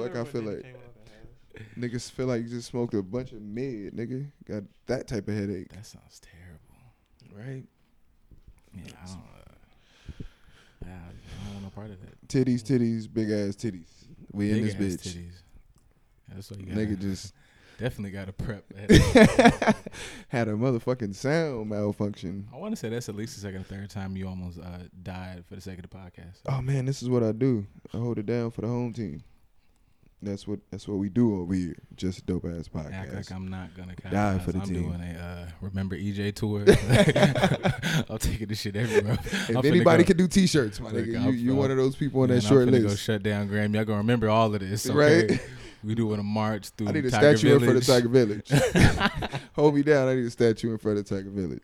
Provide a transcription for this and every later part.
Like I feel like niggas feel like you just smoked a bunch of mid, nigga. Got that type of headache, That sounds terrible. right? Yeah, I don't. Uh, yeah, I don't want no part of that. Titties, titties, big ass titties. We in this ass bitch. titties. That's what you got. Nigga just definitely got to prep. had a motherfucking sound malfunction. I want to say that's at least the second or third time you almost uh, died for the sake of the podcast. Oh man, this is what I do. I hold it down for the home team. That's what that's what we do over here. Just dope ass Act like podcast. I'm not gonna Die for the I'm team. doing a uh, remember EJ tour. I'm taking this shit everywhere. If I'm anybody go- can do t-shirts, my nigga, I'm- you you one of those people on Man, that short I'm finna go shut down Graham. Y'all gonna remember all of this, okay? right? We doing a march through. I need a Tiger statue in front of Village. Tiger Village. Hold me down. I need a statue in front of Tiger Village.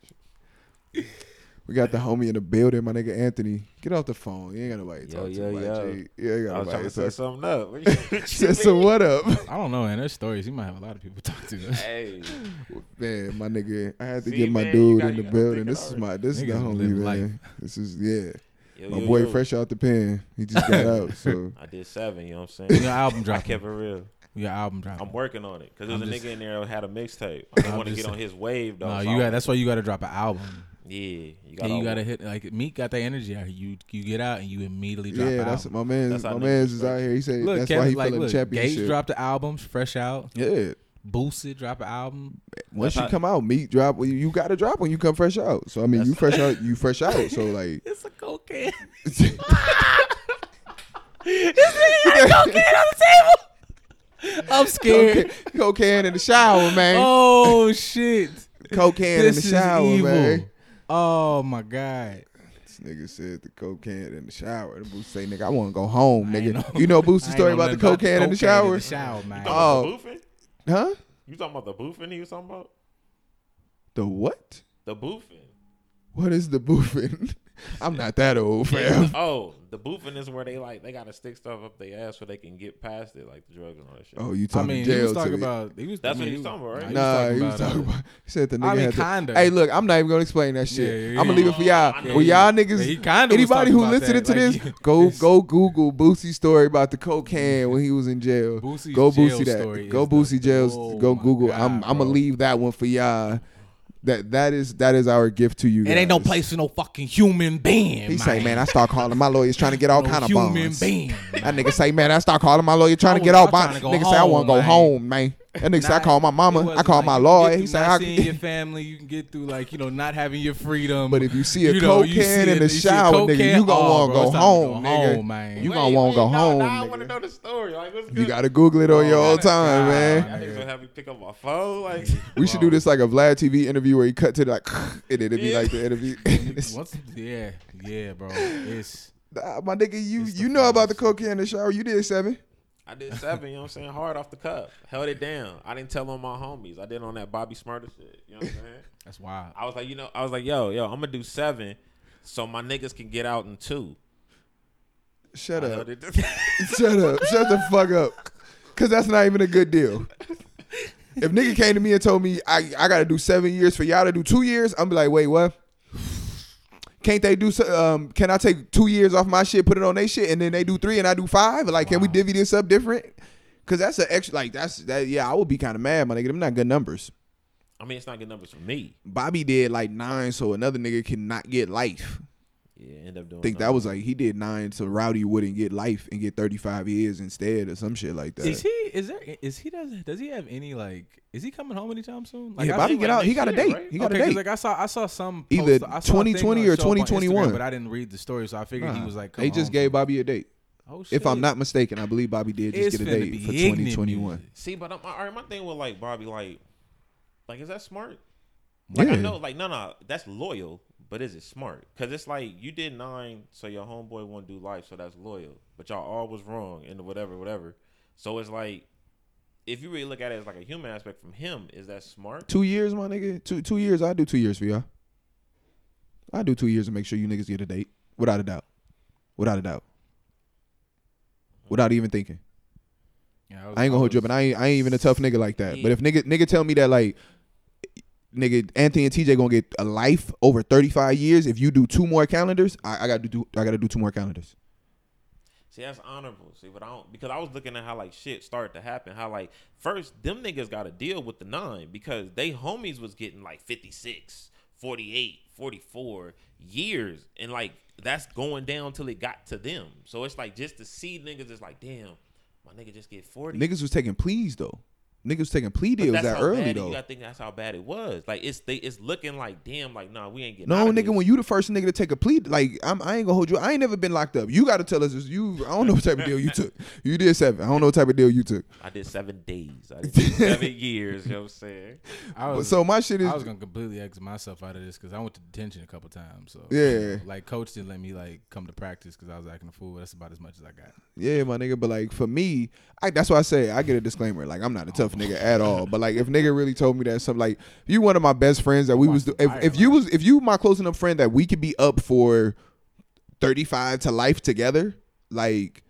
We got the homie in the building, my nigga Anthony. Get off the phone. You ain't got nobody to Yo, talk yo, to. yo. YG. You ain't I got was trying nobody to to set something up. What you- what you Said so what up? I don't know, man. There's stories. You might have a lot of people to talk to. Hey, Man, my nigga, I had to See, get my man, dude got- in the building. This is my this is the Niggas homie, man. life. This is yeah. yo, My yo, boy yo. fresh out the pen. He just got out. So I did seven. You know what I'm saying? Your saying? album I kept it real. Your album dropping. I'm working on it because I'm there's a just- nigga in there that had a mixtape. I didn't want to get on his wave though. no, so you got. That's why you got to drop an album. Yeah, you Yeah, got. you gotta hit like Meek got that energy out. here. You you get out and you immediately drop. yeah, that's album. my man. That's My how man's niggas is out here. He said Look, that's Kevin, why he like, feeling look, Gage championship. dropped the albums, fresh out. yeah. Boosted drop an album. Once That's you how- come out, meat drop. well, You, you got to drop when you come fresh out. So I mean, you fresh out. You fresh out. So like, It's a cocaine. this nigga got cocaine on the table. I'm scared. cocaine, cocaine in the shower, man. Oh shit. cocaine This in the is shower, evil. man. Oh my god. This nigga said the cocaine in the shower. The Boosie say, nigga, I want to go home, I nigga. know- You know I Boosie's story about the nothing cocaine in the cocaine shower? In the shower, man. You talking Oh. about the oh. boofing? Huh? You talking about the boofing he was talking about? The what? The boofing. What is the boofing? I'm not that old, fam. oh, the boofing is where they like they gotta stick stuff up their ass so they can get past it, like the drugs and all that shit. Oh, you I talking mean, he jail was talking to me. about. He was. That's I what he was talking about, right? Nah, he was uh, talking about. He said the nigga I mean, had to- kinda. Hey, look, I'm not even gonna explain that shit. Yeah, yeah, I'm gonna leave it for yeah. y'all. Yeah, well, yeah. y'all niggas, Yeah, he kinda was anybody talking who about listening that, to like, this, go it's- go Google Boosie's story about the cocaine when he was in jail. Boosie's go jail Boosie that. story Go is the- Boosie jails. Oh go my Google. God, I'm I'm gonna leave that one for y'all. That that is that is our gift to you. It ain't no place for no fucking human being. He say, man, I start calling my lawyers trying to get all no kind of human bonds. being. That nigga say, man, I start calling my lawyer trying I to get all bonds. trying to go Nigga say, I want to go home, man. Home. That nigga say, I Not- call my mama. I wasn't call like my lawyer. get He through say, not I seeing your family. You can get through like you know not having your freedom. But if you see a You know, you cocaine in the shower, nigga, you gonna oh, wanna go it's time to home, go nigga. home, man. You Wait, gonna wanna wait, go no, home, no, I want to nigga. know the story. Like, what's You gotta Google it on your own time, man. Y'all niggas gonna have me pick up my phone, like. We should do this like a Vlad TV interview where he cut to like, and it'd be like the interview. Yeah, yeah, bro. It's Nah, my nigga, you you know about the funniest. cocaine in the shower. You did seven. I did seven, you know what I'm saying? Hard off the cuff. Held it down. I didn't tell on my homies. I did on that Bobby Shmurda shit. You know what I'm saying? that's wild. I was like, you know, I was like, yo, yo, I'm gonna do seven so my niggas can get out in two. Shut I up. held it Shut up. Shut the fuck up. Cause that's not even a good deal. If nigga came to me and told me I, I gotta do seven years for y'all to do two years, I'm be like, wait, what? Can't they do so- um can I take two years off my shit, put it on their shit, and then they do three and I do five? Like, can we divvy this up different? Cause that's an extra like that's that yeah, I would be kind of mad, my nigga. Them not good numbers. I mean, it's not good numbers for me. Bobby did like nine, so another nigga cannot get life. Yeah, end up doing. I think that was like he did nine, so Rowdy wouldn't get life and get thirty five years instead or some shit like that. Is he? Is there? Is he? Does does he have any like? Is he coming home anytime soon? Like yeah, I Bobby get out. He next got a date. right? He got okay, a 'cause, date. like I saw, I saw some Either post- I saw a thing 2020 or show up on Instagram, 2021. but I didn't read the story, so I figured he was like. they just home gave. Bobby a date. Oh, shit. If I'm not mistaken, I believe Bobby did just It's get a date for 2021. music. See, but uh, I'm, all right, my thing with like Bobby, like, like is that smart? Like I know, like no, no, that's loyal, but is it smart? Because it's like you did nine, so your homeboy won't do life, so that's loyal. But y'all all was wrong and whatever, whatever. So it's like, if you really look at it as like a human aspect from him, is that smart? Two years, my nigga. Two two years. I do two years for y'all. I do two years to make sure you niggas get a date, without a doubt, without a doubt, without even thinking. Yeah, was- I ain't gonna hold you up, and I ain't, I ain't even a tough nigga like that. But if nigga nigga tell me that like, nigga Anthony and TJ gonna get a life over 35 years if you do two more calendars, I, I gotta do I gotta do two more calendars. See, that's honorable. See, but I don't because I was looking at how like shit started to happen. How like first them niggas got to deal with the nine because they homies was getting like 56, 48, 44 years, and like that's going down till it got to them. So it's like just to see niggas is like, damn, my nigga just get forty. Niggas was taking pleas though. Niggas was taking plea But deals that's that how early bad though. You gotta think that's how bad it was. Like it's they it's looking like damn, like nah, we ain't getting. No, out of nigga, this. when you the first nigga to take a plea, like I'm, I ain't gonna hold you. I ain't never been locked up. You got to tell us. this. You, I don't know what type of deal you took. You did seven. I don't know what type of deal you took. I did seven days. I did seven years. You know what I'm saying? I was, so my shit is I was gonna completely exit myself out of this because I went to detention a couple times. So Yeah. like coach didn't let me like come to practice because I was acting a fool. That's about as much as I got. Yeah, my nigga. But like for me, I, that's why I say I get a disclaimer. Like I'm not a tough nigga at all. But like if nigga really told me that something like you one of my best friends that we was if, if you was if you my close enough friend that we could be up for 35 to life together, like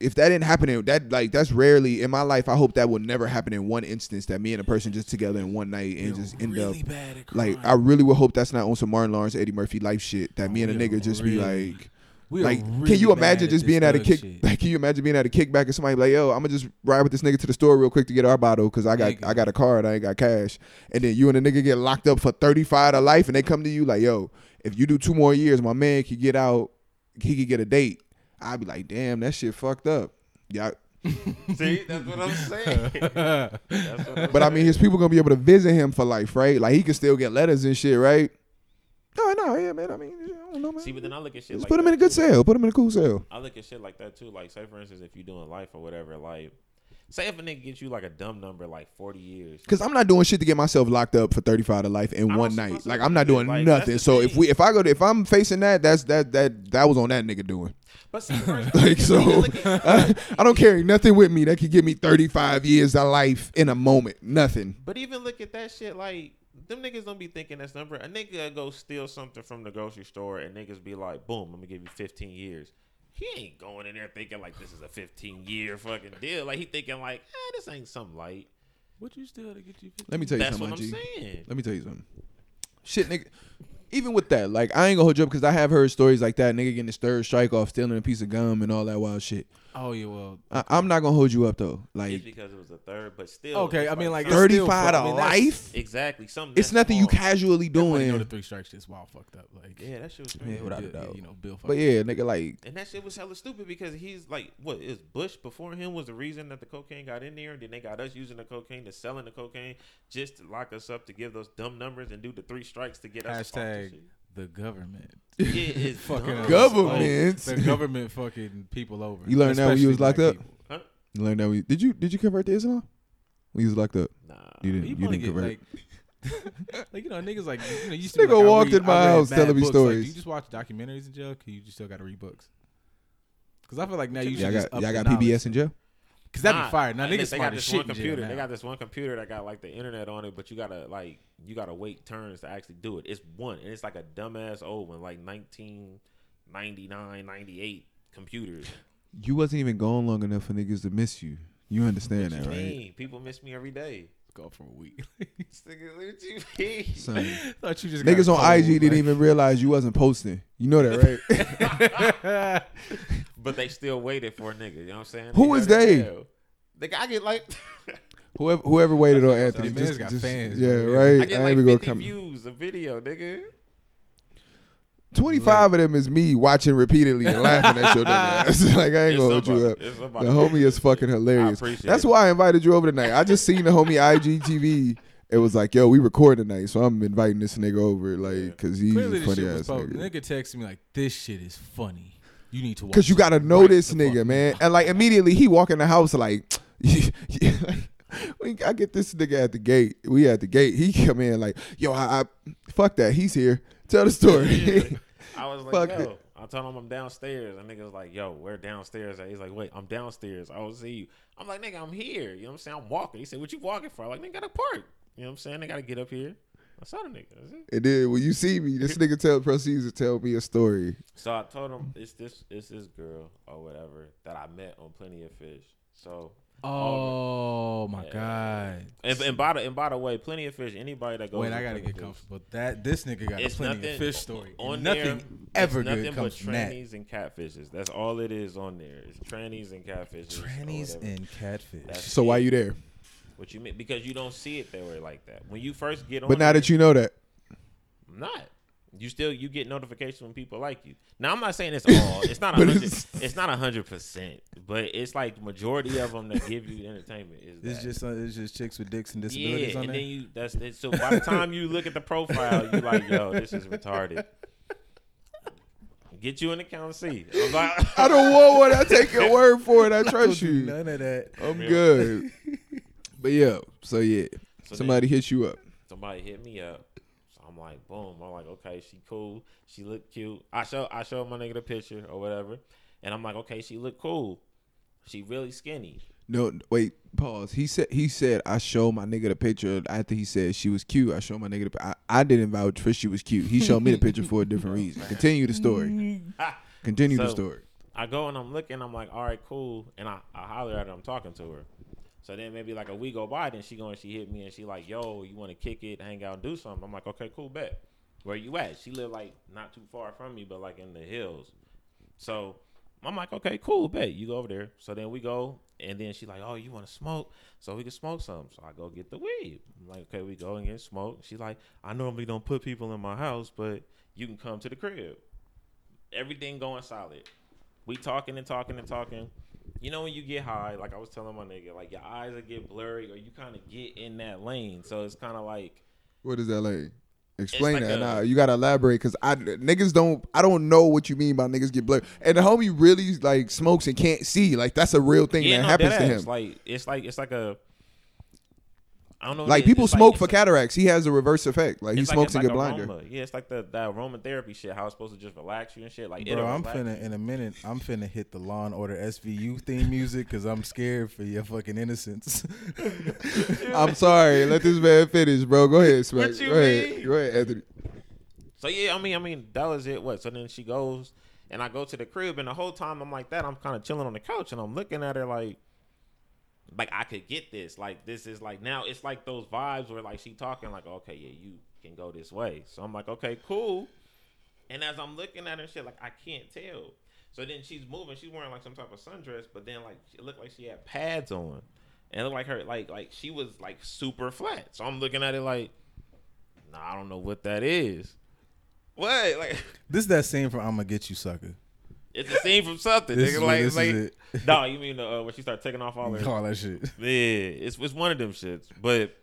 if that didn't happen in that like that's rarely in my life. I hope that will never happen in one instance that me and a person just together in one night and just end up bad at like I really would hope that's not on some Martin Lawrence, Eddie Murphy life shit. That me and a We nigga just be like. We are Like, really can you imagine just being at a kick? shit. Like, can you imagine being at a kickback and somebody be like, "Yo, I'm gonna just ride with this nigga to the store real quick to get our bottle because I got Nigga. I got a card, I ain't got cash." And then you and the nigga get locked up for 35 to life, and they come to you like, "Yo, if you do two more years, my man could get out. He could get a date." I'd be like, "Damn, that shit fucked up." Yeah, See, that's what I'm saying. What I'm but I mean, his people gonna be able to visit him for life, right? Like he can still get letters and shit, right? No, no, yeah, man. I mean, I don't know, man. See, but then I look at shit. Just like put him in a good too. sale. Put him in a cool sale. I look at shit like that too. Like, say for instance, if you're doing life or whatever, like, say if a nigga gets you like a dumb number, like forty years. Cause I'm not doing shit to get myself locked up for 35 to life in one night. Like I'm not doing. Like, that's nothing. the So if thing. we if I go to if I'm facing that, that's that that that was on that nigga doing. But see, Like so, look at- I, I don't carry nothing with me that could give me 35 years of life in a moment. Nothing. But even look at that shit, like them niggas don't be thinking that's number. A nigga go steal something from the grocery store and niggas be like, boom, I'm gonna give you 15 years. He ain't going in there thinking like this is a 15 year fucking deal. Like he thinking like, eh, this ain't something light. What you still to get you? 50? Let me tell you That's something, what I'm G. saying. Let me tell you something. Shit, nigga. Even with that, like I ain't gonna hold you up because I have heard stories like that. Nigga getting his third strike off, stealing a piece of gum and all that wild shit. Oh yeah, well. I, I'm not gonna hold you up though. It's Like because it was the third, but still. Okay, I mean, like, something- it's still 35 to I mean, life. exactly something. It's that's nothing you small. casually Definitely know doing. the three strikes just wild fucked up. Like Yeah, that shit was Yeah, crazy. without a doubt. You know, Bill. But yeah, nigga, like And that shit was hella stupid because he's like, what is Bush before him was the reason that the cocaine got in there, and then they got us using the cocaine to selling the cocaine just to lock us up to give those dumb numbers and do the three strikes to get us Hashtag shit. The government. It's fucking dumb. Government. Like, the government fucking people over. You learned that when you was locked up? Huh? you learned that. We, did you did you convert to Islam? When you was locked up, Nah. you didn't. You, You, didn't get convert. like, like you know, niggas like you know, used Nigga like, walked read- in my house mad telling me books. Like, stories. do you just watch documentaries in jail? Can you just still got to read books? Because I feel like now you y'all should just got up y'all got. PBS in jail. Because that'd Nah, be fire. Now and niggas they smart got this one computer. They got this one computer that got like the internet on it, but you gotta like you gotta wait turns to actually do it. It's one, and it's like a dumbass old one, like 1999, 98 computers. You wasn't even gone long enough for niggas to miss you. You understand What that, you right? mean? People miss me every day. Go from a week. Nigga, what you mean? Son. Thought you just Niggas got on cold, IG didn't even realize you wasn't posting. You know that, right? But they still waited for a nigga. You know what I'm saying? Who is got they? hell. The guy get like whoever whoever waited on That's Anthony, I'm just, got just- fans, yeah, bro. right. I get I like ain't even gonna 50 come. views a video, nigga. Twenty five of them is me watching repeatedly and laughing at your dumb ass. like I ain't It's gonna hold you up. The homie is fucking hilarious. appreciate That's it. why I invited you over tonight. I just seen the homie IGTV. It was like, yo, we record tonight, so I'm inviting this nigga over, like, cause he's Clearly, a funny shit ass poking. nigga. Nigga texted me like, "This shit is funny. You need to watch." Cause you gotta know right this nigga, man. now." And like immediately he walk in the house like, we I get this nigga at the gate. We at the gate. He come in like, yo, I, I fuck that. He's here. Tell the story. I was like, Fuck yo. it. I told him I'm downstairs. And nigga was like, yo, we're downstairs. at?" He's like, wait, I'm downstairs. I will see you. I'm like, nigga, I'm here. You know what I'm saying? I'm walking. He said, what you walking for? I'm like, nigga, gotta park. You know what I'm saying? They gotta get up here. I saw the nigga. That's it. and then when you see me, this nigga tell proceeds to tell me a story. So I told him it's this it's this girl or whatever that I met on Plenty of Fish. So Oh my Yeah. god. and, and by the and by the way, plenty of fish. Anybody that goes Wait, I gotta Plenty get Fish, comfortable. That this nigga got a It's plenty nothing of fish story. on and there. nothing ever it's nothing good but comes from that. trannies and catfishes. That's all it is on there. It's trannies and catfishes. Trannies and catfish. That's So why it. you there? What you mean? Because you don't see it that way like that. When you first get on, But now there, that you know that, I'm not. You still you get notification when people like you. Now I'm not saying it's all. It's not a hundred. it's- It's not a hundred percent. But it's like majority of them that give you entertainment is It's that. just uh, it's just chicks with dicks and yeah. disabilities on And there. then you that's it. So by the time you look at the profile, you're like, yo, this is retarded. Get you an account, and see. I'm like, I don't want one. I take your word for it. I trust do you. None of that. I'm Yeah. good. But yeah, so yeah, So somebody hits you up. somebody hit me up. So I'm like, boom. I'm like, okay, she cool. She look cute. I show I show my nigga the picture or whatever. And I'm like, okay, she look cool. She really skinny. No, wait, pause. He said he said I showed my nigga the picture after he said she was cute. I showed my nigga the. I, I didn't vouch for she was cute. He showed me the picture for a different reason. Continue the story. Continue the story. I go and I'm looking, I'm like, all right, cool. And I, I holler at her, I'm talking to her. So then maybe like a week go by, then she go and she hit me and she like, yo, you want to kick it, hang out, do something? I'm like, okay, cool, bet. Where you at? She live like not too far from me, but like in the hills. So I'm like, okay, cool, bet. You go over there. So then we go, and then she like, oh, you want to smoke? So we can smoke some. So I go get the weed. I'm like, okay, we go and get smoke. She's like, I normally don't put people in my house, but you can come to the crib. Everything going solid. We talking and talking and talking. You know when you get high, like I was telling my nigga, like your eyes will get blurry or you kind of get in that lane. So it's kind of like What is that lane? Explain like that. a- nah, you gotta elaborate because I niggas don't. I don't know what you mean by niggas get blurred. And the homie really like smokes and can't see. Like that's a real thing that no, happens to him. Like it's like it's like a I don't know. Like people It's smoke it's for cataracts. He has a reverse effect. Like he like- smokes it's and get like blinder. aroma. Yeah, it's like the that aromatherapy shit. How it's supposed to just relax you and shit. Like Bro, I'm relax finna in a minute. I'm finna hit the Law and Order SVU theme music because I'm scared for your fucking innocence. I'm sorry. Let this man finish, bro. Go ahead, Smack. What you Go ahead. Go ahead, Anthony. So yeah, I mean, I mean, that was it. What? So then she goes, and I go to the crib, and the whole time I'm like that, I'm kind of chilling on the couch, and I'm looking at her like, like I could get this. Like this is like now it's like those vibes where like she talking like, okay, yeah, you can go this way. So I'm like, okay, cool. And as I'm looking at her, shit, like I can't tell. So then she's moving. She's wearing like some type of sundress, but then like it looked like she had pads on, and it looked like her like like she was like super flat. So I'm looking at it like, nah, I don't know what that is. What? Like this is that scene from "I'ma Get You, Sucker." It's a scene from something. This nigga. is- like this like is it. no, you mean uh, when she started taking off all her All that shit. Yeah, it's it's one of them shits, but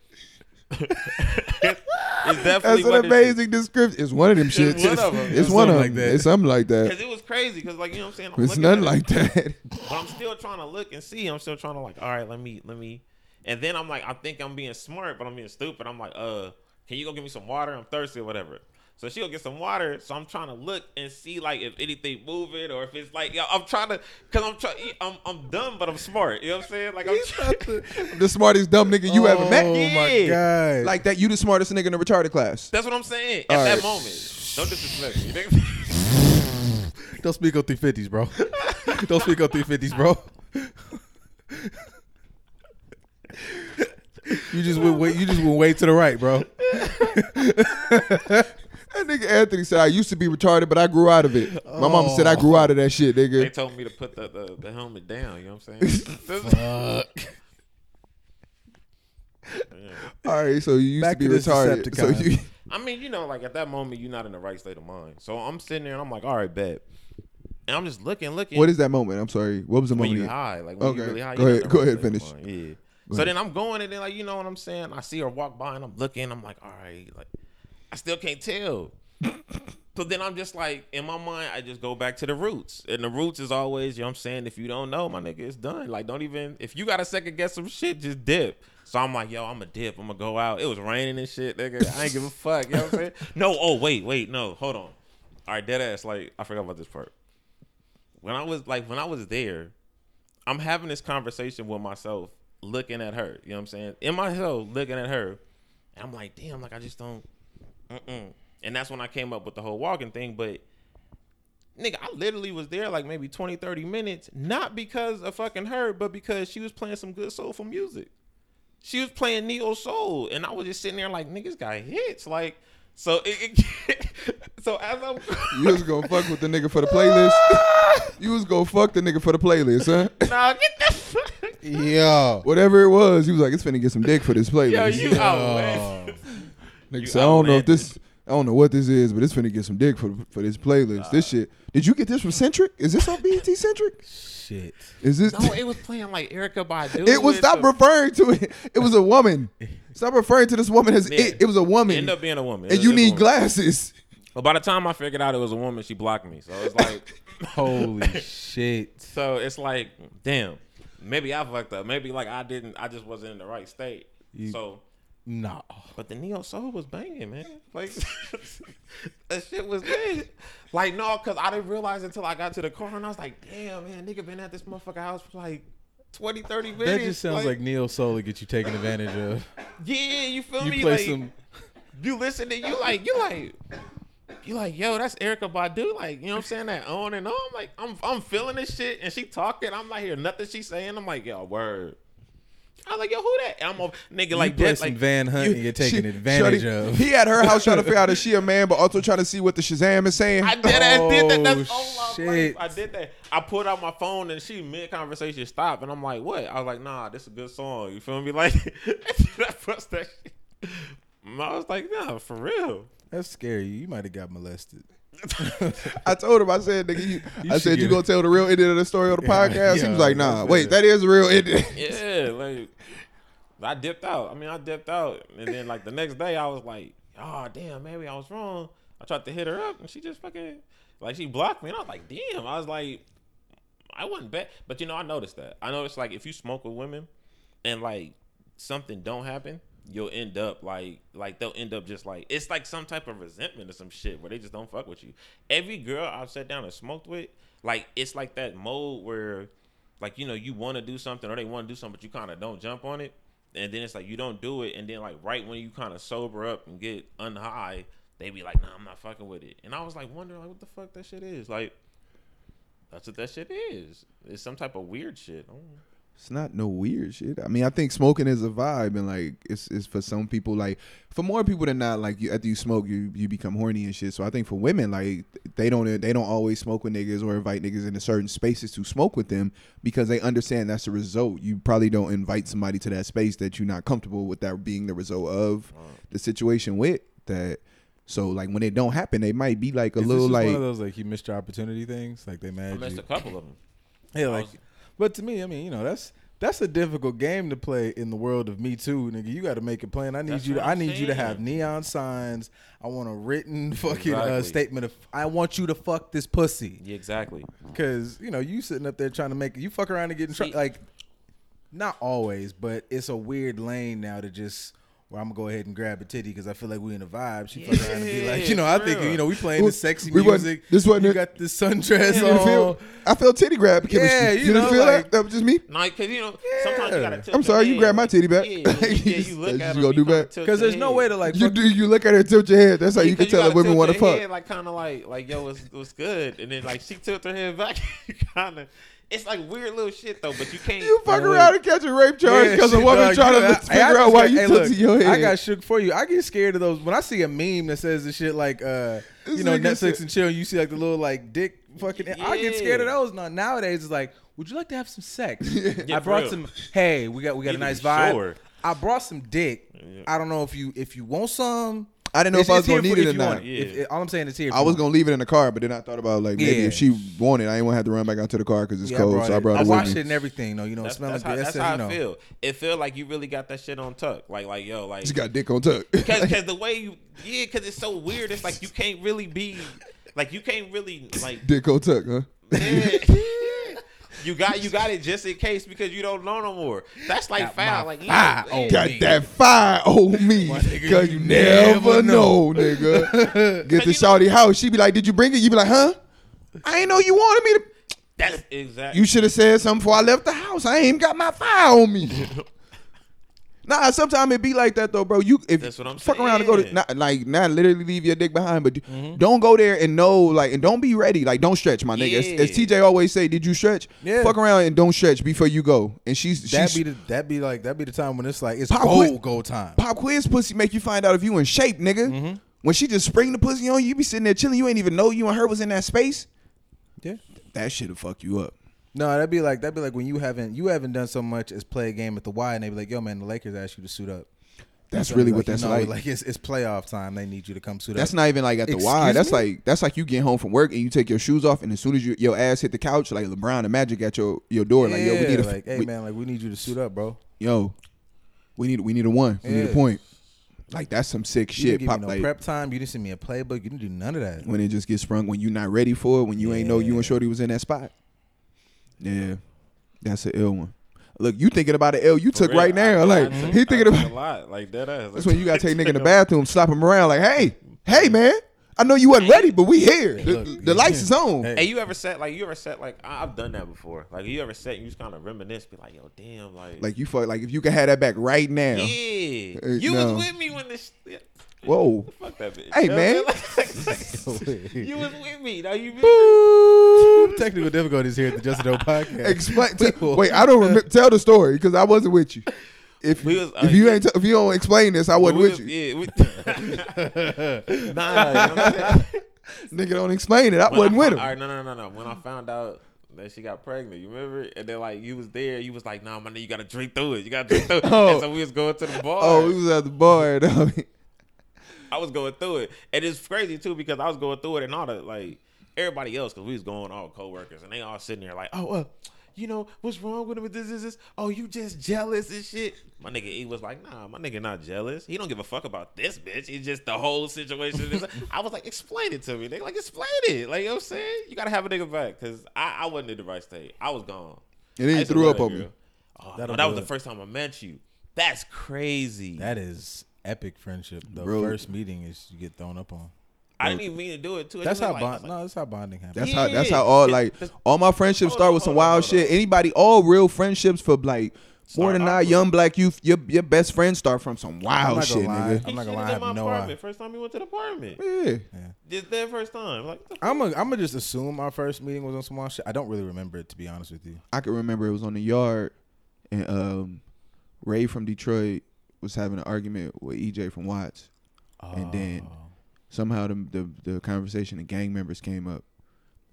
it's definitely That's an amazing description. It's one of them shits. It's one of 'em. It's It's one of them. like that. It's something like that. Because it was crazy. Because like you know what I'm saying. I'm It's nothing it, like that. But I'm still trying to look and see. I'm still trying to like, all right, let me let me. And then I'm like, I think I'm being smart, but I'm being stupid. I'm like, uh, can you go get me some water? I'm thirsty or whatever. So she'll get some water. So I'm trying to look and see like if anything moving or if it's like yo, I'm trying to because I'm trying. I'm I'm dumb, but I'm smart. You know what I'm saying? Like I'm trying. the smartest dumb nigga you ever met. Oh my Yeah. god! Like that, you the smartest nigga in the retarded class. That's what I'm saying. At All that right. moment, don't disrespect me. nigga. don't speak on 350s, bro. don't speak on 350s, bro. you just went way, you just went way to the right, bro. That nigga Anthony said I used to be retarded, but I grew out of it. My mama said I oh. grew out of that shit, They nigga. told me to put the, the, the helmet down. You know what I'm saying? Fuck. Yeah. All right, so you used Back to be to retarded. So Decepticon. you, I mean, you know, like at that moment, you're not in the right state of mind. So I'm sitting there and I'm like, all right, bet. And I'm just looking, looking. what is that moment? I'm sorry. What was the when moment? you you- high? Like when Okay. you really high. Go you're ahead- go the ahead, right state of finish. Yeah. Go so ahead. then I'm going and then like you know what I'm saying. I see her walk by and I'm looking. I'm like, all right, like I still can't tell. so then I'm just like in my mind, I just go back to the roots, and the roots is always, you know what I'm saying. If you don't know, my nigga, it's done. Like don't even if you got a second guess some shit, just dip. So I'm like, yo, I'm a dip. I'm gonna go out. It was raining and shit, nigga. I ain't give a fuck. You know what I'm saying? No. Oh wait, wait, no. Hold on. All right, dead ass. Like I forgot about this part. When I was like when I was there, I'm having this conversation with myself, looking at her. You know what I'm saying? In myself, looking at her, and I'm like, damn, like I just don't. Mm-mm. And that's when I came up with the whole walking thing. But nigga, I literally was there like maybe 20, 30 minutes, not because of fucking her, but because she was playing some good soulful music. She was playing neo soul, and I was just sitting there like, niggas got hits, like. So it, it so as I'm You was gonna fuck with the nigga for the playlist. you was gonna fuck the nigga for the playlist, huh? nah, get the fuck. Yo. Whatever it was, he was like, "It's finna get some dick for this playlist." Yo, you out, man. Nigga you said, "I don't know if this, I don't know what this is, but it's finna get some dick for for this playlist. this shit. Did you get this from Centric? Is this on BET Centric? Shit. Is this? No, it was playing like Erykah Badu. it was stop the- referring to it. It was a woman. Stop referring to this woman as Yeah. it. It was a woman, End up being a woman. and you need woman. glasses. But by the time I figured out it was a woman, she blocked me. So it's like, Holy shit. so it's like, damn, maybe I fucked up. Maybe like I didn't. I just wasn't in the right state. You- so, No. but the neo soul was banging, man. Like that shit was lit. Like no, cause I didn't realize until I got to the car and I was like, damn, man, nigga been at this motherfucker house for like 20, 30 minutes. That just sounds like, Neo Soul to get you taken advantage of. yeah, you feel You me? play like, some. you listen to you like you like you like yo that's Erykah Badu like you know what I'm saying that on and on like I'm I'm feeling this shit and she talking I'm not hearing nothing she saying I'm like yo word I was like yo who that and I'm a nigga You like play that like Van Hunt and you're taking She- advantage shorty- of. He at her house trying to figure out if she a man, but also trying to see what the Shazam is saying. I did I did that that's Oh, all shit. I did that I pulled out my phone and she mid conversation stopped and I'm like what I was like nah this is a good song you feel me like I pressed that shit I was like nah for real That's scary. You might have got molested. I told him, I said, nigga, you, You I said, you gonna it. tell the real ending of the story on the podcast? he was like, nah, wait, that is the real ending. Yeah, like I dipped out. I mean, I dipped out, and then like the next day, I was like, "Oh damn, maybe I was wrong." I tried to hit her up, and she just fucking like she blocked me, and I was like, "Damn!" I was like, I wasn't bad, but you know, I noticed that. I noticed like if you smoke with women, and like something don't happen, you'll end up like like they'll end up just like it's like some type of resentment or some shit where they just don't fuck with you. Every girl I've sat down and smoked with, like it's like that mode where like you know you want to do something or they want to do something but you kind of don't jump on it. And then it's like you don't do it. And then like right when you kind of sober up and get unhigh they be like nah i'm not fucking with it. And i was like wondering like what the fuck that shit is. Like that's what that shit is. It's some type of weird shit. It's not no weird shit. I mean, I think smoking is a vibe, and like it's it's for some people. Like for more people than not, like you after you smoke, you you become horny and shit. So I think for women, like they don't they don't always smoke with niggas or invite niggas into certain spaces to smoke with them because they understand that's the result. You probably don't invite somebody to that space that you're not comfortable with that being the result of the situation with that. So like when it don't happen, they might be like a Is this little just like one of those like you missed your opportunity things. Like they i mad missed you. a couple of them Yeah, I like. But to me, I mean, you know, that's that's a difficult game to play in the world of Me Too, nigga. You got to make a plan. I need That's you. To, I need you to have neon signs. I want a written fucking uh, statement of I want you to fuck this pussy. yeah exactly Cause you know you sitting up there trying to make you fuck around and get in trouble. Like, not always, but it's a weird lane now to just. Where I'm gonna go ahead and grab a titty because I feel like we in a vibe. She fuck around and be like, you know, I think you know we playing Well, the sexy we wasn't- music. this wasn't you it. got the sundress You didn't on. feel, I felt titty grab chemistry. Yeah, you, you didn't feel like- that? That was just me. no because you know sometimes you gotta tilt I'm your sorry, you head. grabbed my titty back. yeah, you, yeah, You you look at gonna them, do you kinda back? Because there's no way to like. You do you look at her tilt your head. That's how you can Because tell if gotta women want to your fuck. head, Like kind of like like yo, what's what's good, and then like she tilted her head back. kind of, it's like weird little shit though, but you can't. You fuck Man, around and catch a rape charge Yeah, because a shit, woman dog, trying you to know, figure I- I out just why got- you hey, tilted look, your head. I got shook for you. I get scared of those when I see a meme that says the shit like, uh, This you know, nigga Netflix said- and chill. And you see like the little like dick fucking. I get scared of Yeah. those. Now nowadays it's like, would you like to have some sex? Yeah, I for brought real. some. Hey, we got we got a Need nice vibe. sure. I brought some dick. Yeah. I don't know if you if you want some. I didn't know if I was gonna need it or not. it. Yeah. If- if- all I'm saying is here. I was gonna leave it in the car, but then I thought about like maybe Yeah. if she wanted, I didn't want to have to run back out to the car because it's Yeah, cold. so I brought I it washed with it me. and everything. though. you know, it That's, smelling that's how, good. that's That's how you. I feel. It feel like you really got that shit on tuck. Like like yo, like She got dick on tuck. because because the way you yeah, because it's so weird. It's like you can't really be like you can't really like dick on tuck, huh? yeah. you got you got it just in case because you don't know no more. That's like Got my foul. Like fire yeah, on. Got me. that fire on me, cause you you never never know, nigga. Get to you shawty house, she be like, "Did you bring it?" You be like, "Huh? I ain't know you wanted me to." That's exactly. You should have said something before I left the house. I ain't even got my fire on me. Nah, sometimes it be like that though, bro. You if That's what I'm fuck around and go to not like not literally leave your dick behind, but Mm-hmm. don't go there and know like and don't be ready. Like don't stretch, my nigga. As, as TJ always say, did you stretch? Yeah. Fuck around and don't stretch before you go. And she's That she's be the that be like that be the time when it's like it's Pop go quiz- go time. pop quiz pussy make you find out if you in shape, nigga. Mm-hmm. When she just spring the pussy on you, you be sitting there chilling. You ain't even know you and her was in that space. Yeah. That shit'll fuck you up. No, that'd be like that'd be like when you haven't you haven't done so much as play a game at the Y, and they'd be like, "Yo, man, the Lakers asked you to suit up." That's So, really like, what you that's know, like. Like it's it's playoff time. They need you to come suit That's up. That's not even like at the Excuse Y. That's me? like that's like you get home from work and you take your shoes off and as soon as you, your ass hit the couch, like LeBron and Magic at your your door, like yo, we need a like, hey we- man, like we need you to suit up, bro. yo, we need we need a one, we need a point. Like that's some sick You shit. Pop no like prep time. You didn't send me a playbook. You didn't do none of that. when it just gets sprung when you're not ready for it, when you ain't know you and Yeah. Shorty was in that spot. Yeah, that's an ill one. Look, you thinking about an L you took real, right now. I- like I took- he thinking took about a lot like that. Ass. that's when you gotta take nigga in the bathroom, slap him around like, hey, hey man, I know you wasn't ready, but we here. The, Look, the lights is on. Hey. Hey, you ever sat like you ever sat like I- I've done that before. Like you ever sat and you just kind of reminisce, be like, yo, damn, like, Like you fuck like if you could have that back right now. yeah, you no. was with me when this. Yeah. Whoa. Fuck that bitch. Hey, You man. what I'm saying? Like, you was with me. Now you. Boop. Technical difficulties here at the Just Know podcast. Explain. t- wait, I don't remember. Tell the story because I wasn't with you. If We was- if uh, you ain't t- if you don't explain this, I wasn't We with was- you. Yeah. We, nah. You know what I'm saying? Nigga, don't explain it. I When wasn't with him. All right, no, no, no, no. When I found out that she got pregnant, you remember? And then like you was there, you was like, "Nah, my nigga, you gotta drink through it. You gotta drink through it." Oh. And so we was going to the bar. Oh, we was at the bar. though. I was going through it, and it's crazy too because I was going through it, and all the like everybody else, because we was going all coworkers, and they all sitting there like, "Oh, uh, you know what's wrong with him with this, is this? Oh, you just jealous and shit." My nigga E was like, "Nah, my nigga not jealous. He don't give a fuck about this bitch. It's just the whole situation." I was like, "Explain it to me, nigga. Like, explain it. Like, you know what I'm saying? You gotta have a nigga back, cause I, I wasn't in the right state. I was gone." And then I you threw up that on me. Oh, That'll no, that was the first time I met you. That's crazy. That is epic friendship. The Bro. first meeting is you get thrown up on. I didn't even mean to do it too. It That's how was bond. like- no, that's how bonding happens. That's how. That's how all like all my friendships Hold start on, with some wild shit. Anybody, all real friendships for like more Start than off not with- young black youth. Your your best friends start from some I'm wild not shit, gonna lie. nigga. I'm not gonna lie. I shitted in my have no apartment. idea. First time he went to the apartment. Yeah. Just that first time. Like, I'm gonna I'm gonna just assume our first meeting was on some wild shit. I don't really remember it to be honest with you. I can remember it was on the yard, and um, Ray from Detroit was having an argument with EJ from Watts. And then- Oh. Somehow the, the the conversation of gang members came up,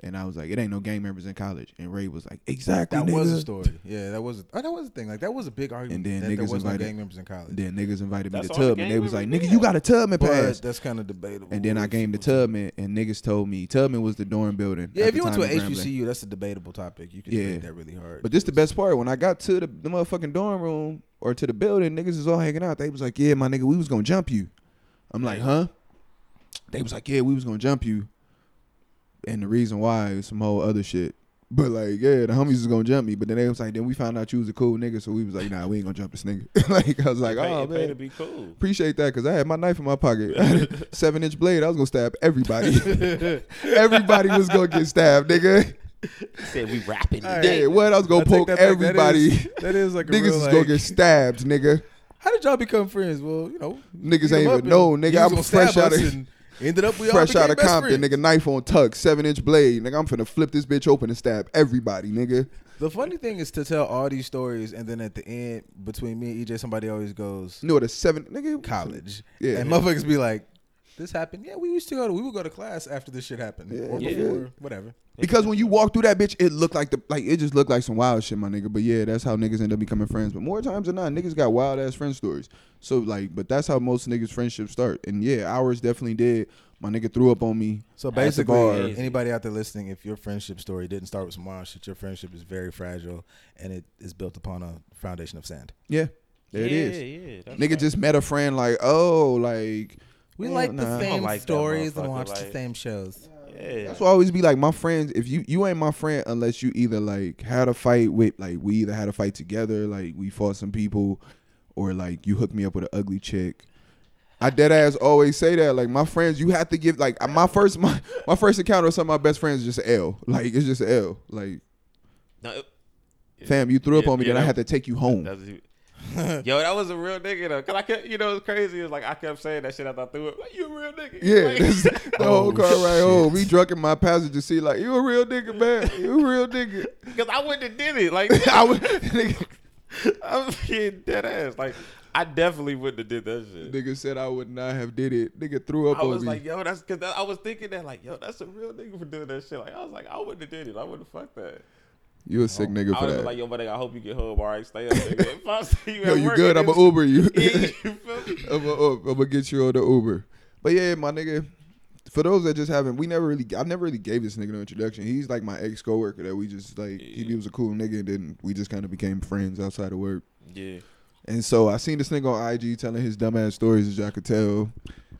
and I was like, "It ain't no gang members in college." And Ray was like, "Exactly." that was a story. Yeah, that was. Oh, that was a thing. Like that was a big argument. And then that there niggas was no gang members in college. And then niggas invited me That's to all the Tubman. They was like, members "Nigga, you got a Tubman but pass." that's kind of debatable. And then I if came to you- Tubman, and niggas told me Tubman was the dorm building. Yeah, if you went to time an in Grambling. HBCU, that's a debatable topic. You can Yeah. debate that really hard. But this the best part. When I got to the, the motherfucking dorm room or to the building, niggas is all hanging out. They was like, "Yeah, my nigga, we was gonna jump you." I'm like, "Huh?" They was like, "Yeah, we was gonna jump you." And the reason why is some whole other shit. But like, yeah, the homies was gonna jump me. But then they was like, then we found out you was a cool nigga, so we was like, nah, we ain't gonna jump this nigga. like I was like, pay, oh it pay to man, be cool. appreciate that because I had my knife in my pocket, I had a seven inch blade. I was gonna stab everybody. everybody was gonna get stabbed, nigga. He said we rapping All right. today. Yeah, what? I was gonna take poke that everybody. is- That is, like a Niggas real, is like, gonna get stabbed, nigga. How did y'all become friends? Well, you know, Niggas ain't even know, nigga. I'm gonna fresh stab out of and ended up we all fresh out of best Compton, friends. nigga. Knife on tuck, seven inch blade, nigga. I'm finna flip this bitch open and stab everybody, nigga. The funny thing is to tell all these stories and then at the end between me and EJ, somebody always goes You know what a seven, nigga? college. Yeah. and motherfuckers be like, "This happened." Yeah, we used to go to we would go to class after this shit happened Yeah. or Yeah. before, whatever. Because when you walk through that bitch, it looked like the like it just looked like some wild shit, my nigga. But yeah, that's how niggas end up becoming friends. But more times than not, niggas got wild ass friend stories. So like, but that's how most niggas friendships start. And yeah, ours definitely did. My nigga threw up on me. So at the basically, anybody out there listening, if your friendship story didn't start with some wild shit, your friendship is very fragile and it is built upon a foundation of sand. Yeah, there it yeah, is. Yeah, that's Nigga right. just met a friend like, oh, like We Yeah, like the I same like stories and motherfucker, watch the same shows. Yeah. That's why I always be like, my friends. If you you ain't my friend unless you either like had a fight with like we either had a fight together, like we fought some people, or like you hooked me up with an ugly chick. I dead ass always say that. Like my friends, you have to give like my first my my first encounter with some of my best friends is just L. Like it's just L. Like No, it- fam, you threw up on me, yeah, then I had to take you home. That's, Yo, that was a real nigga though. Cause I kept, you know, it's crazy. It's like I kept saying that shit after I threw it. Like, you a real nigga. Yeah, Like, this- the whole Oh, car ride shit. home. We drunk in my passenger seat, like you a real nigga, man. You a real nigga. Cause I wouldn't have did it. Like I was, nigga, I'm being dead ass. Like I definitely wouldn't have did that shit. nigga said I would not have did it. Nigga threw up I on was me. like, yo, that's because I was thinking that, like, yo, that's a real nigga for doing that shit. Like, I was like, I wouldn't have did it. I wouldn't have fucked that. You a sick oh, nigga I for have that. like, yo, nigga, I hope you get home. All right, stay up, nigga. If I see you, yo, you good? I'm gonna Uber you. Yeah, you? I'm gonna, I'm gonna get you on the Uber. But yeah, my nigga. For those that just haven't, we never really, I never really gave this nigga no introduction. He's like my ex coworker that we just like. He, he was a cool nigga, and then we just kind of became friends outside of work. Yeah. And so I seen this nigga on IG telling his dumbass stories, as y'all could tell.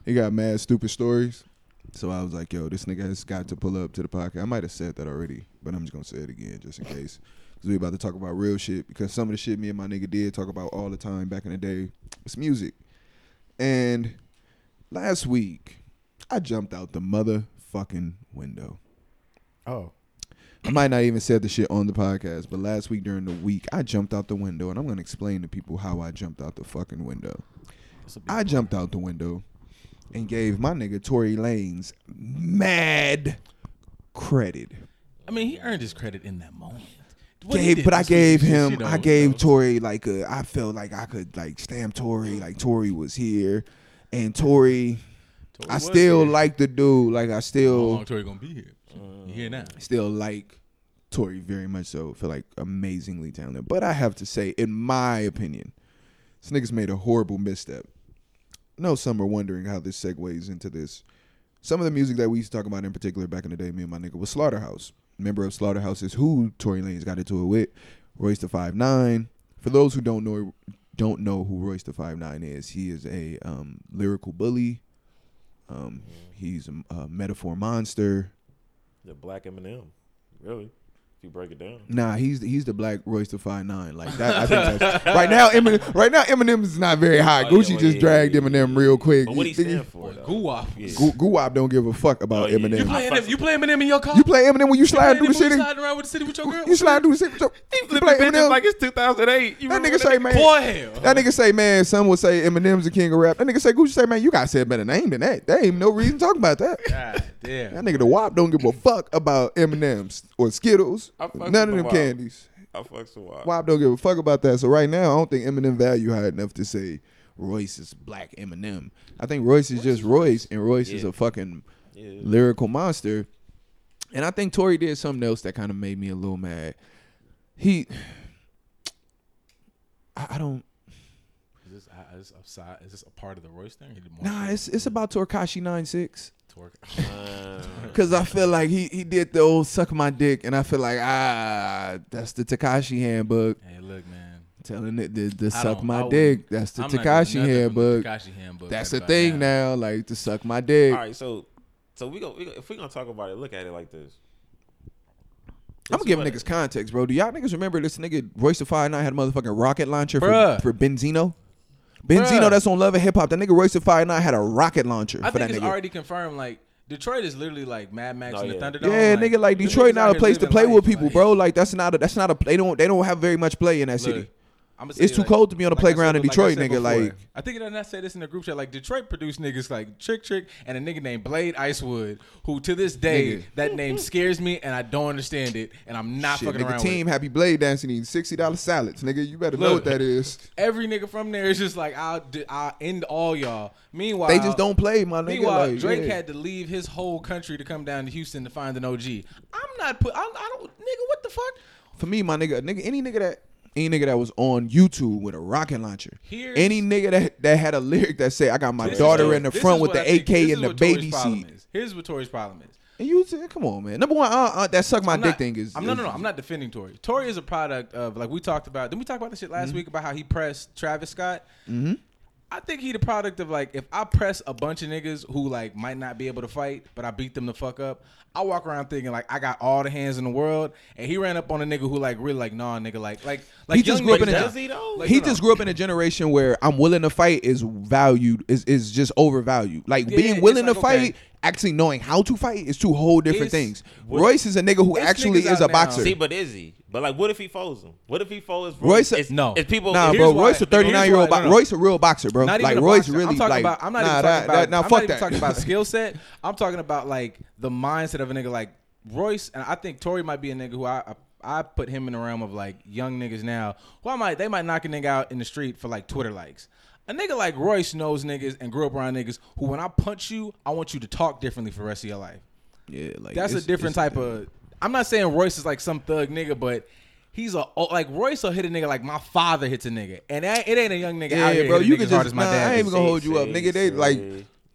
He got mad stupid stories. So I was like, yo, this nigga has got to pull up to the podcast. I might have said that already, but I'm just gonna say it again just in case. Cause we about to talk about real shit because some of the shit me and my nigga did talk about all the time back in the day was music. And last week, I jumped out the motherfucking window. Oh, I might not even said the shit on the podcast, but last week during the week, I jumped out the window, and I'm gonna explain to people how I jumped out the fucking window. I jumped out the window and gave my nigga Tory Lanez mad credit. I mean, he earned his credit in that moment. What Gave, but I gave him, you know, I gave you know. Tory like a, I felt like I could like stamp Tory, like Tory was here, and Tory, Tory I still like the dude, like I How still, long Tory gonna be here? You here now? still like Tory very much so. Feel like amazingly talented. But I have to say, in my opinion, this nigga's made a horrible misstep. Know some are wondering how this segues into this. Some of the music that we used to talk about in particular back in the day, me and my nigga was Slaughterhouse. Member of Slaughterhouse is who Tory Lanez got into it with. Royce the Five Nine. For those who don't know don't know who Royce the Five Nine is, he is a um, lyrical bully. Um, he's a, a metaphor monster. The black Eminem. Really? If you break it down. Nah, he's he's the black Royce the Five Nine. Like that. I think that's, right now, Eminem. Right now, Eminem is not very high. Oh, yeah, Gucci well, just yeah, dragged yeah, Eminem yeah, real quick. But what he stand for? though? Guwap. Yeah. Guwap don't give a fuck about Oh, yeah. Eminem. You play Eminem? You play Eminem in your car? You play Eminem when you slide through the Eminem you city. sliding around with the city with your girl? You slide through the city. You Flipping play Eminem. like it's 2008. You That nigga say, man. Boy, hell. That nigga say, man. Some would say Eminem's the king of rap. That nigga say, Gucci say, man, you gotta say a better name than that. There ain't no reason to talk about that. God damn. That nigga the WAP don't give a fuck about M&M's or Skittles. I fuck None of them candies. I fuck so wild. WAP don't give a fuck about that. So right now, I don't think Eminem value high enough to say Royce is black Eminem. I think Royce is just Royce, and Royce is Yeah. a fucking Yeah. lyrical monster. And I think Tory did something else that kind of made me a little mad. He, I, I don't. Is this, uh, is this upside? Is this a part of the Royce thing? He did more Nah, shit? it's it's about Tekashi 96. Torque. Uh, Cause I feel like he he did the old suck my dick, and I feel like ah, that's the Tekashi handbook. Hey, look, man. Telling it the, the I suck my I dick. wouldn't- That's the I'm not doing Tekashi nothing from the handbook. Tekashi handbook That's the thing about now. Like to suck my dick. all right, so so we go, we go if we gonna talk about it, look at it like this. I'm gonna This give what- niggas context, bro. Do y'all niggas remember this nigga Royce the Fire Nine had a motherfucking rocket launcher for, Bruh. for Benzino? Benzino, Bruh. that's on Love and Hip Hop. That nigga Royce the Fire Nine had a rocket launcher I for think that it's nigga. already confirmed. Like Detroit is literally like Mad Max Oh, and the yeah. Thunderdome. yeah, nigga, like them Detroit niggas not a here place to living play with people, like- bro. Like that's not a that's not a they don't they don't have very much play in that city. Look, I'ma It's too like- cold to be on the like I said- playground in like I Detroit, said nigga, before, like- I think I say this in the group chat? Like Detroit produced niggas like Trick Trick and a nigga named Blade Icewood, who to this day Nigga. that name scares me and I don't understand it, and I'm not Shit, fucking nigga, around team. Happy Blade dancing eating sixty dollars salads, nigga. You better know what that is. Every nigga from there is just like I'll I'll end all y'all. Meanwhile, They just don't play, my nigga. Meanwhile, like, Drake yeah. had to leave his whole country to come down to Houston to find an OG. I'm not put. I, I don't, nigga. What the fuck? for me, my nigga, nigga, any nigga that any nigga that was on YouTube with a rocket launcher, Here's- any nigga that that had a lyric that say, "I got my daughter what- in the front with the I AK this in the baby seat," is. Here's what Tory's problem is. and you say, "Come on, man." Number one, uh, uh, that suck my I'm dick not, thing is. I'm no, no, no. I'm not defending Tory. Tory is a product of like we talked about. Didn't we talk about this shit last Mm-hmm. week about how he pressed Travis Scott? Mm-hmm. I think he the product of like if I press a bunch of niggas who like might not be able to fight, but I beat them the fuck up. I walk around thinking like I got all the hands in the world, and he ran up on a nigga who like really like nah nigga like like like He just grew up in a- Does he? Like, he no, no. just grew up in a generation where I'm willing to fight is valued is is just overvalued. Like Yeah, being willing like, to fight, okay. actually knowing how to fight is two whole different It's- things. Royce is a nigga who actually is a now. boxer. See, but is he? But like, what if he folds him? What if he folds Royce- It's, no. It's people. Nah, bro, here's why- Royce a 39 year old. why- Bo- no, no. Royce a real boxer, bro. Not like a Royce boxer. really I'm talking like. about. I'm not nah, even that, talking about. that, nah, I'm fuck not even that. talking about skill set. I'm talking about like the mindset of a nigga like Royce, and I think Tory might be a nigga who I. I I put him in the realm of like young niggas now. Who I might they might knock a nigga out in the street for like Twitter likes. A nigga like Royce knows niggas and grew up around niggas who when I punch you, I want you to talk differently for the rest of your life. yeah, like That's a different type of. I'm not saying Royce is like some thug nigga, but he's a oh, like Royce will hit a nigga like my father hits a nigga, and that, it ain't a young nigga out here. bro, you can just. as my Nah, dad I ain't even gonna hold you up, nigga. They like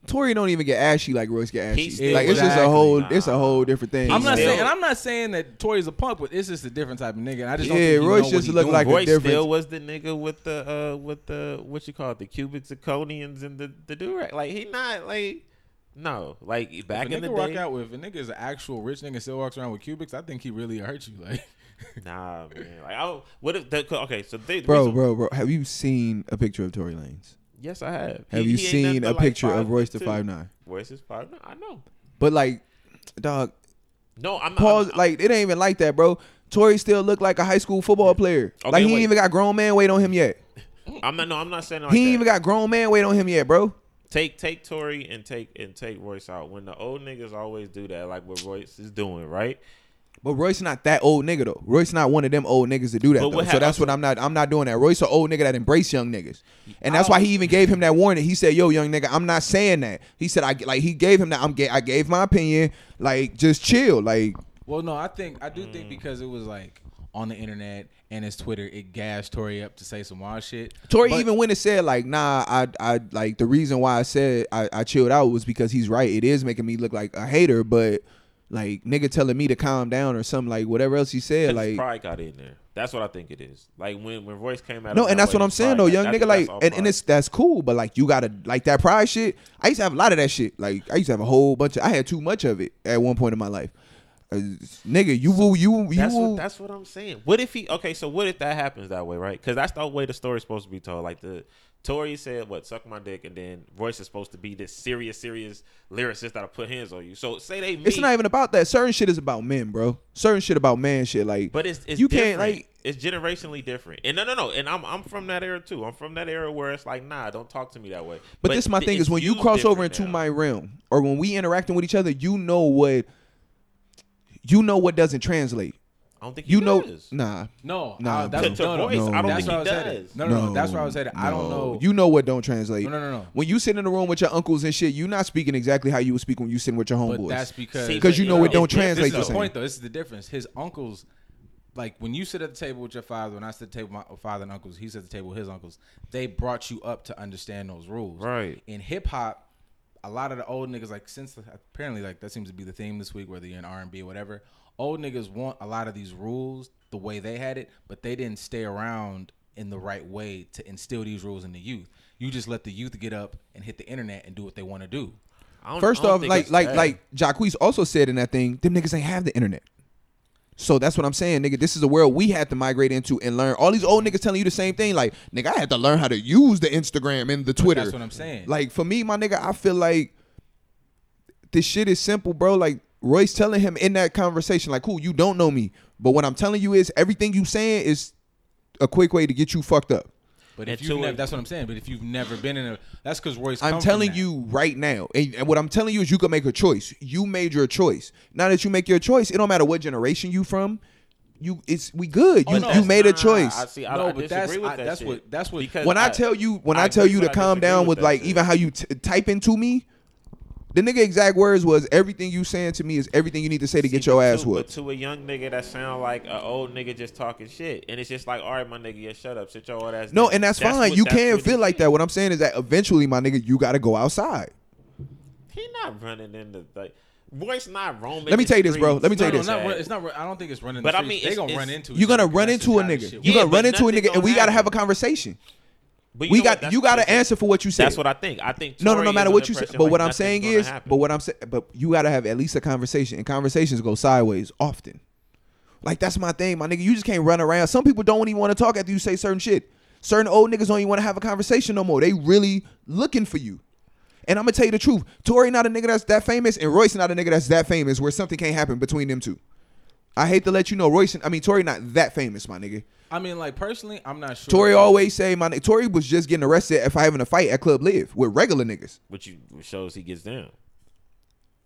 Tory don't even get ashy like Royce get ashy. He like it's just a Exactly. whole. It's a whole different thing. I'm not Still- saying, and I'm not saying that Tory's a punk, but it's just a different type of nigga. And I just don't Yeah, Royce know just he look doing. like a Royce difference. still was the nigga with the uh with the what you call it the cubic zirconians and the the durag. Like he not like no like back If a in the nigga rock day. out with if a nigga is an actual rich nigga still walks around with cubics, I think he really hurt you. Like, Nah, man. Like I what if the okay? So they bro, reason- bro, bro. Have you seen a picture of Tory Lanez? Yes, I have. Have He- you he seen a like, picture of five Royce foot the five nine? Royce is five nine. I know. But like, dog, No, I'm pause. I'm- like it ain't even like that, bro. Tory still look like a high school football player. Okay, like he wait. ain't even got grown man weight on him yet. I'm not. No, I'm not saying like he ain't that. even got grown man weight on him yet, bro. Take take Tory and take and take Royce out. When the old niggas always do that, like what Royce is doing, right? But Royce not that old nigga though. Royce not one of them old niggas to do that though. So that's what I'm not. I'm not doing that. Royce an old nigga that embrace young niggas, and that's why he even gave him that warning. He said, "Yo, young nigga, I'm not saying that." He said, "I like." He gave him that. I'm. ga- I gave my opinion. Like, just chill. Like, well, no, I think I do Mm. think because it was like on the internet and his Twitter, it gassed Tory up to say some wild shit. Tory But- even went and said, like, nah, I, I, like the reason why I said I, I chilled out was because he's right. It is making me look like a hater, but like nigga telling me to calm down or something like whatever else he said. like. pride got in there. That's what I think it is. Like when when Royce came out. No, of and that's way, what I'm saying though, young nigga. Like, and, and it's that's cool, but like you gotta like that pride shit. I used to have a lot of that shit. Like I used to have a whole bunch of. I had too much of it at one point in my life. Uh, nigga, you will, you, you That's will. what, that's what I'm saying. What if he? Okay, so what if that happens that way, right? Because that's the way the story's supposed to be told. Like the Tory said, "What suck my dick," and then Royce is supposed to be this serious, serious lyricist that'll put hands on you. So say they meet, it's not even about that. Certain shit is about men, bro. Certain shit about man shit. Like, but it's, it's you different. can't like. it's generationally different. And no, no, no. And I'm I'm from that era too. I'm from that era where it's like, nah, don't talk to me that way. But, this my th- thing is when you cross over into now. my realm or when we interacting with each other, you know what. You know what doesn't translate. I don't think he You know, does. nah. No, Nah, I, that's, To- to no, no, Royce, I don't that's think what I he was headed. does. No, no, no, that's what I was headed. I don't no. know. You know what don't translate. No, no, no, no. When you sit in the room with your uncles and shit, you're not speaking exactly how you would speak when you sitting with your but homeboys. that's because See, 'Cause you but know it don't it's different, translate This the is same. the point, though. This is the difference. His uncles, like when you sit at the table with your father, when I sit at the table with my father and uncles, he sit at the table with his uncles. They brought you up to understand those rules. Right. In hip hop, a lot of the old niggas, like since apparently like that seems to be the theme this week, whether you're in R and B or whatever. Old niggas want a lot of these rules the way they had it, but they didn't stay around in the right way to instill these rules in the youth. You just let the youth get up and hit the internet and do what they want to do. I don't- First I don't off, think like like bad. like Jacquees also said in that thing, them niggas ain't have the internet. So that's what I'm saying, nigga. This is a world we had to migrate into and learn. All these old niggas telling you the same thing. Like, nigga, I had to learn how to use the Instagram and the Twitter. That's what I'm saying. Like for me, my nigga, I feel like this shit is simple, bro. Like Royce telling him in that conversation, like, cool, you don't know me, but what I'm telling you is everything you saying is a quick way to get you fucked up. But if you never, that's what I'm saying. But if you've never been in a, that's because Royce. I'm come from telling that. you right now, and, and what I'm telling you is you can make a choice. You made your choice. Now that you make your choice, it don't matter what generation you from. You, it's we good. Oh, You no. you made a choice. I see. I, No, I but disagree that's- with I- that that's shit. what- that's what- Because when I, tell you, when I, I tell you to calm down with with like shit. even how you t- type into me, the nigga exact words was everything you saying to me is everything you need to say to See, get your ass to, But whooped. to a young nigga that sound like an old nigga just talking shit, and it's just like, all right, my nigga, yeah, shut up, sit your old ass. No, down. and that's, fine. what- you that's can't feel like that. What I'm saying is that eventually, my nigga, you got to go outside. He not running into like Royce not roaming. Let me tell you this, bro. Let me tell No, you no, this. not, it's not. I don't think it's running. But the I mean, they it's- gonna run into. You're gonna run into a nigga. You're gonna run into a nigga, and we gotta have a conversation. But you We got you got to answer for what you said. That's what I think. I think No, no, no matter what you say. But like what I'm saying is, happen. but what I'm saying, but you got to have at least a conversation, and conversations go sideways often. Like that's my thing, my nigga. You just can't run around. Some people don't even want to talk after you say certain shit. Certain old niggas don't even want to have a conversation no more. They really looking for you. And I'm gonna tell you the truth. Tory not a nigga that's that famous, and Royce not a nigga that's that famous where something can't happen between them two. I hate to let you know, Royce. I mean, Tory not that famous, my nigga. I mean, like personally, I'm not sure. Tory always say my nigga. Tory was just getting arrested if I having a fight at Club Live with regular niggas. Which you which shows he gets down.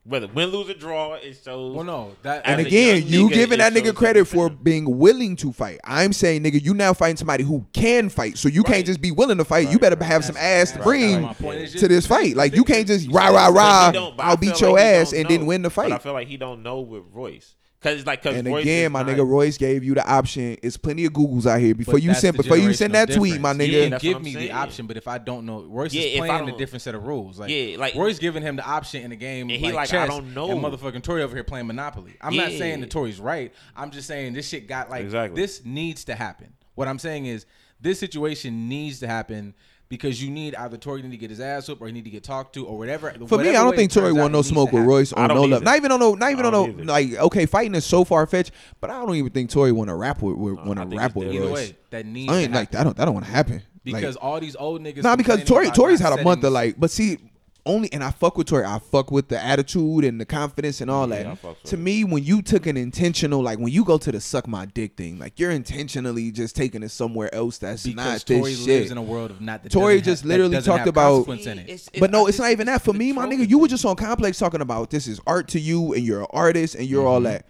Whether win, lose, or draw, it shows. Well, no, that And again, young you nigga, giving that nigga credit for finna- being willing to fight. I'm saying, nigga, you now fighting somebody who can fight. So you can't just be willing to fight. you better have some ass to bring that's my point. It's to just- this fight. Like you can't just rah rah rah. I I'll beat your like he ass don't and then win the But I feel like he don't know with Royce. Cause it's like cause And Royce again, my nigga Royce gave you the option. It's plenty of Googles out here before But you send before you send generational that tweet, my nigga. He can give what I'm me the option, but if I don't know, Royce Yeah, is playing a different set of rules. Like, Yeah, like- Royce giving him the option in the game, And he like, like, chess, I don't know. and motherfucking Tory over here playing Monopoly. I'm not Yeah. saying that Tory's right. I'm just saying this shit got like Exactly. this needs to happen. What I'm saying is this situation needs to happen. Because you need either Tory need to get his ass up or he need to get talked to or whatever. For me, I don't think Tory want no smoke with Royce I on don't no either. level. Not even on no. Not even on don't no. either. Like okay, fighting is so far fetched, but I don't even think Tory want to rap with. with want I to rap with Royce. way, that needs I to ain't like happen. that. Don't that don't want to happen. because like, all these old niggas. Nah, because complaining Tory Tory's had a month of like, but see, only and I fuck with Tory. I fuck with the attitude and the confidence and all Yeah, that. To me, when you took an intentional, like when you go to the suck my dick thing, like you're intentionally just taking it somewhere else that's because not Tory this lives shit. in a world of not. That Tory just have- literally talked about- consequence it. It's- but no, I it's not even that. For me, my nigga, you were just on Complex talking about this is art to you and you're an artist and you're all mm-hmm. that.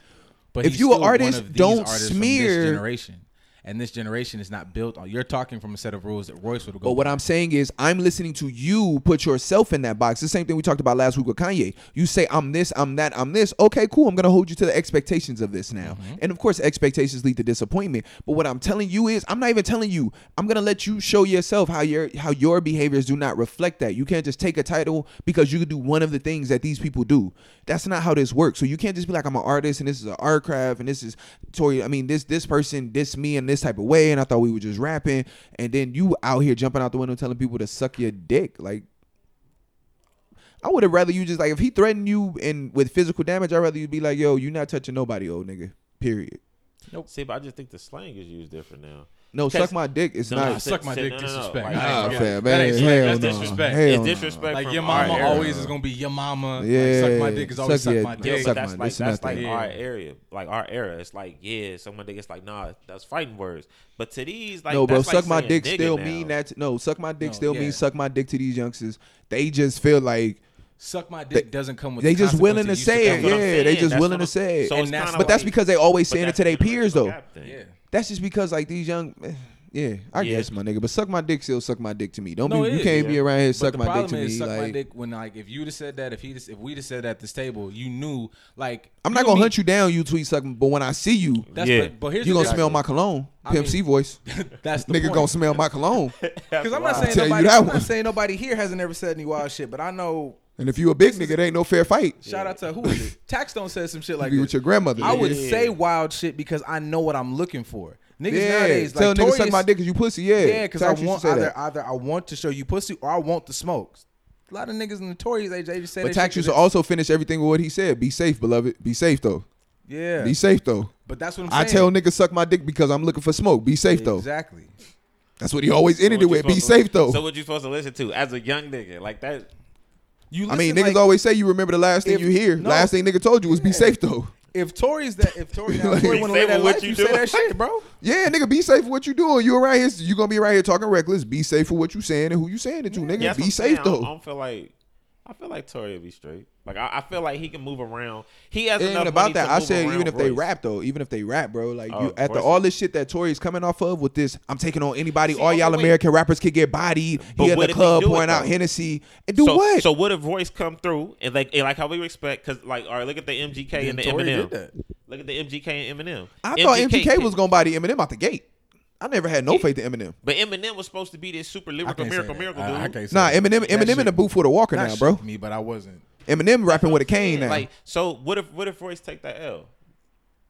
But If he's you an artist, don't smear- generation, and this generation is not built on. You're talking from a set of rules that Royce would go. But what I'm saying is, I'm listening to you put yourself in that box. The same thing we talked about last week with Kanye. You say, I'm this, I'm that, I'm this. Okay, cool. I'm going to hold you to the expectations of this now. Mm-hmm. And of course, expectations lead to disappointment. But what I'm telling you is, I'm not even telling you. I'm going to let you show yourself how your how your behaviors do not reflect that. You can't just take a title because you could do one of the things that these people do. That's not how this works. So you can't just be like, I'm an artist and this is an art craft and this is Tory. I mean, this this person this me and this type of way, and I thought we were just rapping, and then you out here jumping out the window telling people to suck your dick. Like, I would have rather you just like if he threatened you and with physical damage, I'd rather you be like, yo, you not touching nobody, old nigga. Period. Nope. See, but I just think the slang is used different now. No, suck my dick. It's No, not. no, suck my dick no, disrespect. Like, Nah, Nah, yeah. fam, that man. ain't- hell that's disrespect. Hell It's disrespect. like your mama always is gonna be your mama. Yeah, like, suck my dick is always suck suck, your- my dick. suck that's my- like this that's like our area, like our era. It's like yeah, someone think it's like nah, that's fighting words. But to these, like no, bro, suck my dick still mean that. No, suck my dick still yeah. means suck my dick to these youngsters. They just feel like Suck my dick doesn't come with. they the just willing to say it. That's what I'm Yeah, they just That's willing to say it. So And that's- kinda But that's because they always saying it to their peers though. Yeah. That's just because like these young, eh, yeah, I Yeah. guess my nigga. But suck my dick still suck my dick to me. Don't No, be you is, can't be around here But suck the my dick to is, me. suck my Like dick when like if you'd have said that, if he if we'd have said that at this table, you knew like I'm not gonna me- hunt you down, you tweet sucking. But when I see you, That's Yeah. but, but here's you the gonna smell my cologne, I Pimp mean- C voice. That's the Nigga point. gonna smell my cologne. Because I'm not wild. saying Tell you nobody. that I'm one. not saying nobody here hasn't ever said any wild shit, but I know. And if you a big nigga, it ain't no fair fight. Shout out to who is it? Taxstone said some shit You like be this. with your grandmother. I nigga. would Yeah. say wild shit because I know what I'm looking for. Niggas yeah, nowadays tell like nigga Tory suck my is- dick cause you pussy. Yeah, Yeah, because I Tax used to want say either that. either I want to show you pussy or I want the smokes. A lot of niggas in the Tories age they just say But that Tax shit used to 'cause also finish everything with what he said. Be safe, beloved. Be safe though. it's- yeah. Be safe though. But that's what I'm saying. I tell niggas suck my dick because I'm looking for smoke. Be safe though. Exactly. That's what he always So ended what it you with. Be supposed to- safe though. So what you supposed to listen to as a young nigga like that? You I mean, listen, niggas like, always say you remember the last thing if- you hear. no. last thing nigga told you was be Yeah. safe though. if Tory's that if Tory, now, Like, Tory want to safe live that what life, you you say that shit, bro. Yeah, nigga, be safe for what you doing. You around here, you gonna be around here talking reckless. Be safe for what you saying and who you saying it to, nigga. Yeah, that's be safe saying. Though. I don't feel like I feel like Tory will be straight. Like I, I feel like he can move around. He has It ain't enough about money that. to I move said even if they rap though, even if they rap, bro, like Oh, you after course. all this shit that Tory's coming off of with this, I'm taking on anybody. See, all y'all wait. American rappers could get bodied. But he in what the club do it, pouring out though? Hennessy and do so, what? So what if Royce come through and like and like how we expect? Because like, all right, look at the MGK and the Tory Eminem. did that. Look at the MGK and Eminem. I thought MGK was gonna body Eminem out the gate. I never had no Yeah. faith in Eminem. but Eminem was supposed to be this super I lyrical miracle miracle dude. I can't Nah, that. Eminem, That Eminem in the booth with a walker now, bro. Me, but I wasn't. Eminem rapping with a cane now. Like, so what if what if Royce take that L?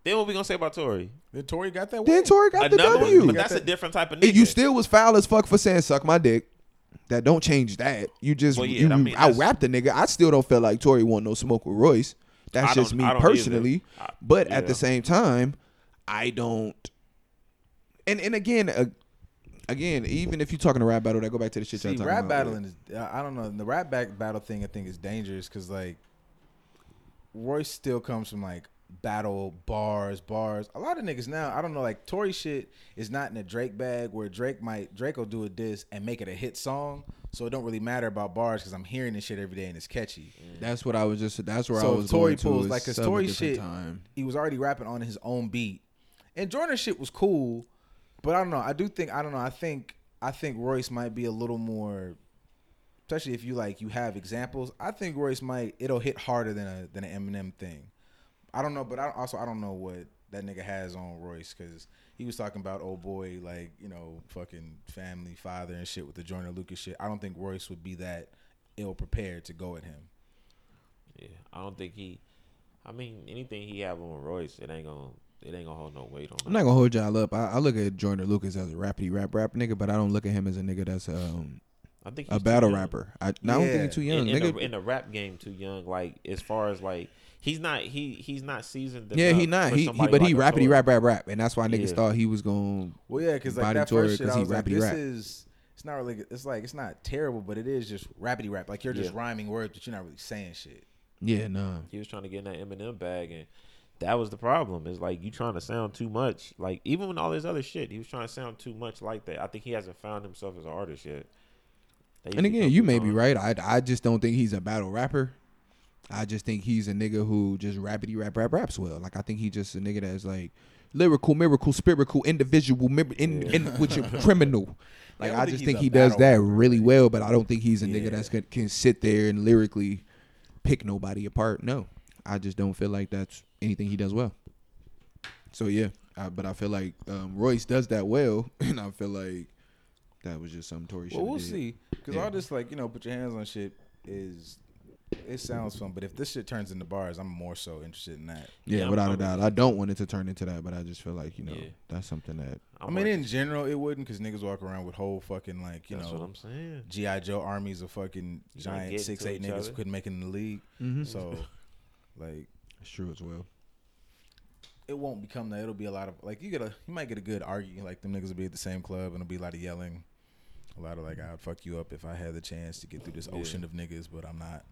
Then what we gonna say about Tory? Then Tory got that. then win. Tory got the W. one, but got that's a different type of nigga. You still was foul as fuck for saying suck my dick. That don't change that. You just Well, yeah, you I mean, out that's- rap the nigga. I still don't feel like Tory want no smoke with Royce. That's I just me personally. I- but at the same time, I don't. And and again, uh, again, even if you're talking a rap battle, that go back to the shit y'all See, talking rap about. battling is I don't know the rap back battle thing. I think is dangerous because like Royce still comes from like battle bars, bars. A lot of niggas now, I don't know, like Tory shit is not in a Drake bag where Drake might Drake will do a diss and make it a hit song. So it don't really matter about bars because I'm hearing this shit every day and it's catchy. That's what I was just. That's where I was Tory to. pulls is like cause some Tory shit, Time. he was already rapping on his own beat, and Joyner shit was cool, but I don't know. I do think I don't know. I think I think Royce might be a little more, especially if you like you have examples. I think Royce might it'll hit harder than a than an Eminem thing. I don't know, but I also I don't know what that nigga has on Royce because he was talking about old boy like you know fucking family father and shit with the Joyner Lucas shit. I don't think Royce would be that ill prepared to go at him. Yeah, I don't think he. I mean, anything he have on Royce, it ain't gonna, it ain't gonna hold no weight on. I'm not gonna hold y'all up. I, I look at Joyner Lucas as a rappity rap rap nigga, but I don't look at him as a nigga that's um, I think a he's too battle young. rapper. I, no, I don't think Yeah. he's too young, in, in, nigga. the, in the rap game, too young. Like as far as like, he's not he he's not seasoned. yeah, he not. He, he but he like a rappity Tory. rap rap rap, and that's why niggas Yeah. thought he was going. Well, yeah, because like Body that Tory, first shit, 'cause I he was like, this rap. is it's not really it's like it's not terrible, but it is just rappity rap. Like you're just Yeah. rhyming words, but you're not really saying shit. Yeah, nah. He was trying to get in that Eminem bag, and that was the problem. Is like you trying to sound too much. Like even with all his other shit, he was trying to sound too much like that. I think he hasn't found himself as an artist yet. And again, you with may be right. I I just don't think he's a battle rapper. I just think he's a nigga who just rappity rap rap raps well. Like I think he just a nigga that's like lyrical, miracle, spiritual, individual, mem- in, in which are criminal. Like I I, don't just think think he does that rapper, really really. well, but I don't think he's a nigga Yeah. that's can, can sit there and lyrically pick nobody apart. No, I just don't feel like that's anything he does well. So yeah, I, but I feel like um, Royce does that well, and I feel like that was just some Tory shit. Well, we'll see. Because Yeah. all this like you know, put your hands on shit is it sounds fun, but if this shit turns into bars, I'm more so interested in that. Yeah, Yeah, without a doubt. I don't want it to turn into that, but I just feel like you know Yeah. that's something that i mean, in general, it wouldn't because niggas walk around with whole fucking like you that's what know I'm saying. GI Joe armies of fucking You giant six eight niggas other. who couldn't make it in the league. mm-hmm. So, like. it's true as well. It won't become that. It'll be a lot of like you get a you might get a good argument. Like them niggas will be at the same club and it'll be a lot of yelling, a lot of like I'd fuck you up if I had the chance to get through this Yeah. ocean of niggas, but I'm not.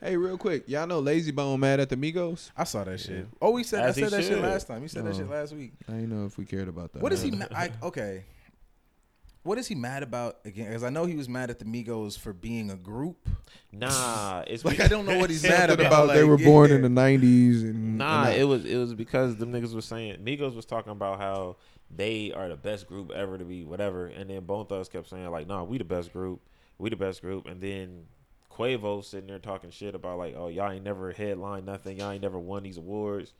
Hey, real quick, y'all know Layzie Bone mad at the Migos? I saw that shit. Yeah. Oh, we said As I he said that shit last time. You said that Oh. shit last week. I didn't know if we cared about that. What is he? Ma- I, okay. What is he mad about again? Because I know he was mad at the Migos for being a group. Nah, it's Like I don't know what he's mad Something about. about they were born yeah. in the '90s and Nah, and it was it was because them niggas was saying Migos was talking about how they are the best group ever to be whatever, and then Bone Thugs kept saying like, "Nah, we the best group, we the best group," and then Quavo sitting there talking shit about like, "Oh, y'all ain't never headlined nothing, y'all ain't never won these awards."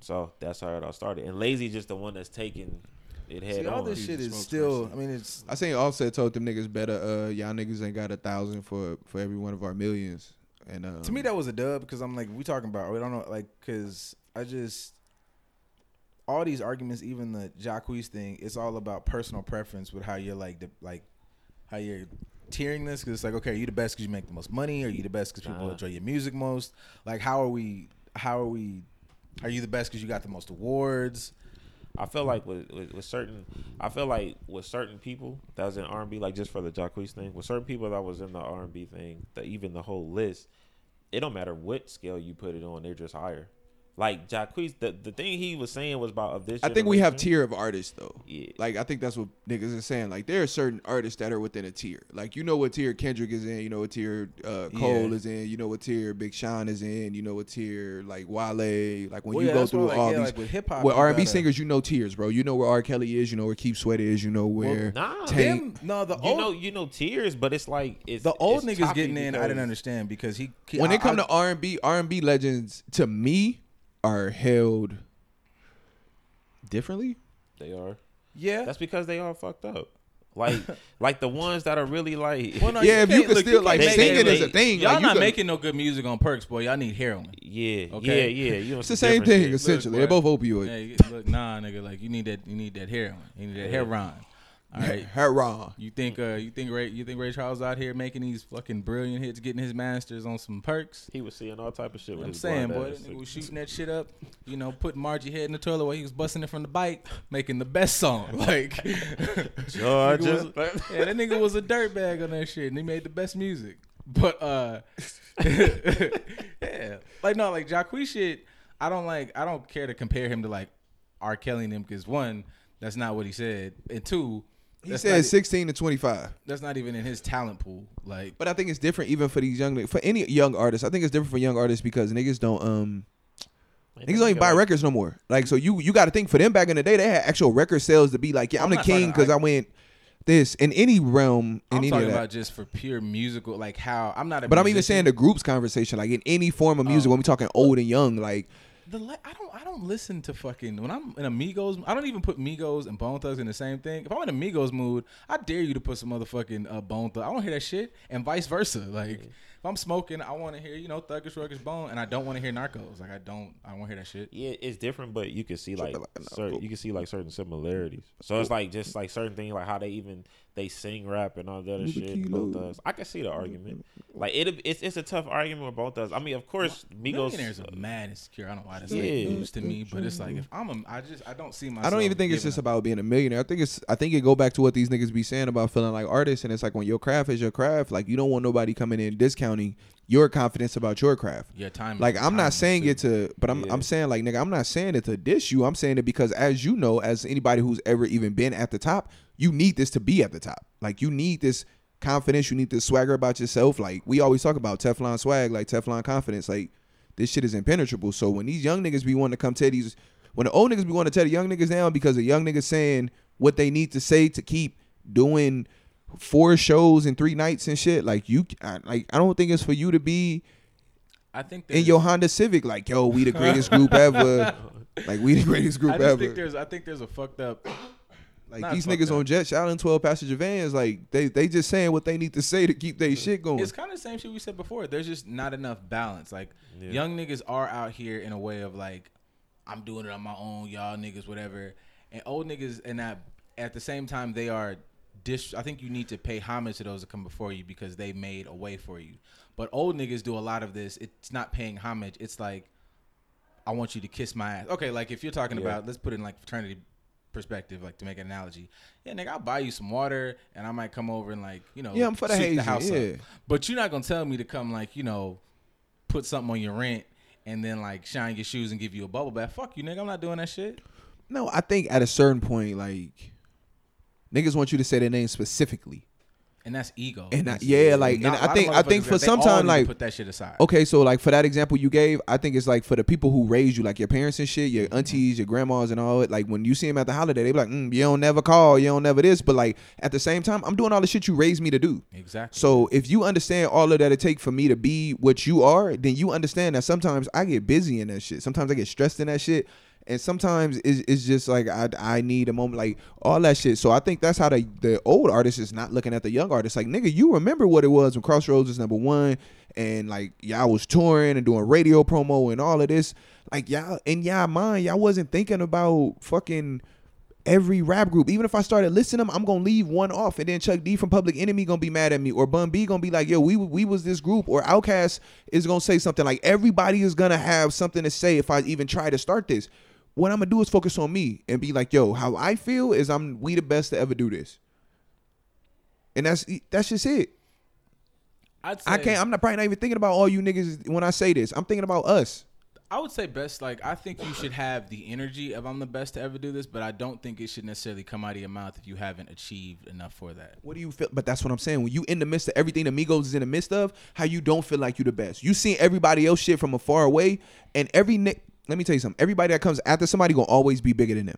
So that's how it all started, and Layzie just the one that's taking it head See, all on. this shit is still. I mean, it's I seen Offset told them niggas better. Uh, y'all niggas ain't got a thousand for for every one of our millions. And um, to me that was a dub because I'm like we talking about we don't know like because I just all these arguments even the Jacquees thing it's all about personal preference with how you're like the like how you're tiering this because it's like okay are you the best because you make the most money are you the best because people Nah. enjoy your music most like how are we how are we are you the best because you got the most awards I feel like with, with, with certain, I feel like with certain people that was in R and B, like just for the Jacquees thing, with certain people that was in the R and B thing, the, even the whole list, it don't matter what scale you put it on, they're just higher. Like Jacquees, the the thing he was saying was about of this. I think we have tier of artists though. Yeah. Like I think that's what niggas are saying. Like there are certain artists that are within a tier. Like you know what tier Kendrick is in. You know what tier uh, Cole Yeah. is in. You know what tier Big Sean is in. You know what tier like Wale. Like when Well, you yeah, go that's why, through like, all yeah, these. like with hip-hop, with R and B singers, you know tiers, bro. You know where R. Kelly is. You know where Keith Sweat is. You know where Nah, Tank. them no the you old know you know tears, but it's like it's the old it's niggas getting in I didn't understand because he when I- it come I- to R and B, R and B legends to me are held differently. They are. yeah That's because they all fucked up. Like like the ones that are really like Well, no, yeah, if you can't- look, still you like can't singing is a thing. Y'all like, not could- making no good music on perks, boy. Y'all need heroin. yeah Okay. yeah yeah. You know It's the same thing essentially. They're boy. both opioid. Hey, look, nah, nigga, like you need that. You need that heroin. You need that Yeah. heroin. All right. Hurrah. You think? Uh, you think Ray? You think Ray Charles out here making these fucking brilliant hits, getting his masters on some perks? He was seeing all type of shit with I'm his saying, blind boy, ass. that nigga was shooting that shit up. You know, putting Margie head in the toilet while he was busting it from the bike, making the best song. Like, Georgia. Nigga was- yeah, that nigga was a dirtbag on that shit, and he made the best music. But uh, yeah, like no, like Jacquees shit. I don't like. I don't care to compare him to like R. Kelly and him because one, that's not what he said, and two, He that's said not, 16 to 25. that's not even in his talent pool. Like, But I think it's different even for these young for any young artists. I think it's different for young artists because niggas don't um niggas don't even buy records no more. Like so you you got to think for them back in the day they had actual record sales to be like yeah I'm, I'm the king because I- I, went this in any realm in I'm any talking of that. about just for pure musical, like how I'm not. A but I'm even saying the groups conversation like in any form of music Oh. when we talking old and young like The le- I don't I don't listen to fucking when I'm in Amigos. I don't even put Migos and Bone Thugs in the same thing. If I'm in Amigos mood, I dare you to put some motherfucking uh, Bone Thug. I don't hear that shit, and vice versa. Like if I'm smoking, I want to hear you know Thuggish Ruggish Bone, and I don't want to hear Narcos. Like I don't I want to hear that shit. Yeah, it's different, but you can see like, like a certain, narco. you can see like certain similarities. So it's like just like certain things, like how they even they sing rap and all that other shit. kilo. Both us, I can see the argument. Mm-hmm. Like it, it's it's a tough argument with both us. I mean, of course, Migos. Millionaires are mad insecure. I don't know why that's Yeah. like news to me, but it's like mm-hmm. if I'm a, I just I don't see myself. I don't even think it's just up. about being a millionaire. I think it's I think it go back to what these niggas be saying about feeling like artists, and it's like when your craft is your craft, like you don't want nobody coming in discounting your confidence about your craft. Yeah, time. Like I'm time not saying too. it to, but I'm Yeah. I'm saying like nigga, I'm not saying it to diss you. I'm saying it because as you know, as anybody who's ever even been at the top, you need this to be at the top. Like you need this confidence, you need this swagger about yourself. Like we always talk about Teflon swag, like Teflon confidence. Like this shit is impenetrable. So when these young niggas be wanting to come tell these, when the old niggas be wanting to tell the young niggas down because the young niggas saying what they need to say to keep doing four shows in three nights and shit. Like you, I, like I don't think it's for you to be I think in your Honda Civic, like, yo, we the greatest group ever. Like, we the greatest group I ever. think there's I think there's a fucked up. Like not these niggas up. on jet shout in twelve passenger vans, like they they just saying what they need to say to keep their shit going. It's kind of the same shit we said before. There's just not enough balance. Like Yeah. young niggas are out here in a way of like, I'm doing it on my own, y'all niggas, whatever. And old niggas, and that at the same time they are. Dis- I think you need to pay homage to those that come before you because they made a way for you. But old niggas do a lot of this. It's not paying homage. It's like, I want you to kiss my ass. Okay, like if you're talking Yeah. about, let's put it in like fraternity perspective, like to make an analogy. Yeah, nigga, I'll buy you some water, and I might come over and like, you know, Yeah, I'm for the hazing, house yeah. up. But you're not gonna tell me to come like, you know, put something on your rent and then like shine your shoes and give you a bubble bath. Fuck you, nigga. I'm not doing that shit. no, I think at a certain point, like niggas want you to say their name specifically. And that's ego. And I- yeah, like, not- and I think- I think for they some time, like- put that shit aside. Okay, so like for that example you gave, I think it's like for the people who raised you, like your parents and shit, your aunties, your grandmas, and all it. Like when you see them at the holiday, they be like, mm, "You don't never call, you don't never this." But like at the same time, I'm doing all the shit you raised me to do. Exactly. So if you understand all of that it take for me to be what you are, then you understand that sometimes I get busy in that shit. Sometimes I get stressed in that shit. And sometimes it's, it's just like I, I need a moment, like all that shit. So I think that's how the, the old artist is not looking at the young artist. Like, nigga, you remember what it was when Crossroads was number one and like y'all was touring and doing radio promo and all of this. Like y'all in y'all mind, y'all wasn't thinking about fucking every rap group. Even if I started listing them, I'm gonna leave one off, and then Chuck D from Public Enemy gonna be mad at me, or Bun B gonna be like, "Yo, we we was this group," or Outkast is gonna say something like, "Everybody is gonna have something to say if I even try to start this." What I'm gonna do is focus on me and be like, "Yo, how I feel is I'm we the best to ever do this," and that's that's just it. I'd say, I can't. I'm not probably not even thinking about all you niggas when I say this. I'm thinking about us. I would say best. Like I think you should have the energy of I'm the best to ever do this, but I don't think it should necessarily come out of your mouth if you haven't achieved enough for that. What do you feel? But that's what I'm saying. When you in the midst of everything the Migos is in the midst of, how you don't feel like you're the best. You see everybody else shit from afar away, and every ni- let me tell you something. Everybody that comes after somebody gonna always be bigger than them.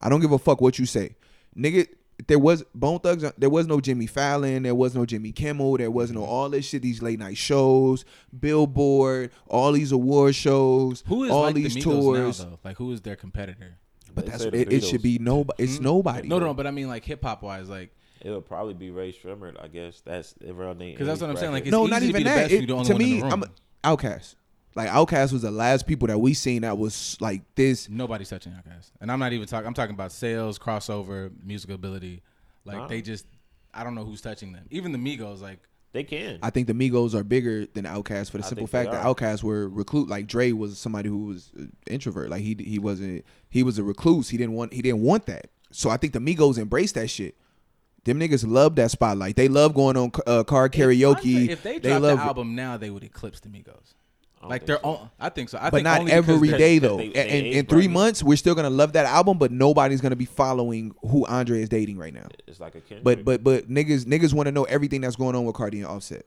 I don't give a fuck what you say, nigga. There was Bone Thugs. There was no Jimmy Fallon. There was no Jimmy Kimmel. There was no all this shit. These late night shows, Billboard, all these award shows, Who is all like these the tours. now though? Like who is their competitor? but They that's it, it should be nobody. It's Hmm? nobody. No, no, no. But I mean like hip hop wise, like It'll probably be Rae Sremmurd, I guess. That's the real name. because that's what I'm saying. Like it's no, easy not to even be the that. best It- you're the only to one in me, the I'm room. Outkast. Like Outkast was the last people that we seen that was like this. Nobody's touching Outkast, and I'm not even talking. I'm talking about sales, crossover, musical ability. Like Nah. they just, I don't know who's touching them. Even the Migos, like they can. I think the Migos are bigger than Outkast for the I simple think they fact that are. Outkast were recluse. Like Dre was somebody who was an introvert. Like he he wasn't. He was a recluse. He didn't want. He didn't want that. So I think the Migos embraced that shit. Them niggas love that spotlight. They love going on uh, car karaoke. If they drop love the it. album now, they would eclipse the Migos. I don't Like think their so. own. I think so. I but think not only because every they're- day because though. they- In- they in, in three bracket. months, we're still gonna love that album, but nobody's gonna be following who Andre is dating right now. It's like a Kendrick. But but but niggas niggas want to know everything that's going on with Cardi and Offset.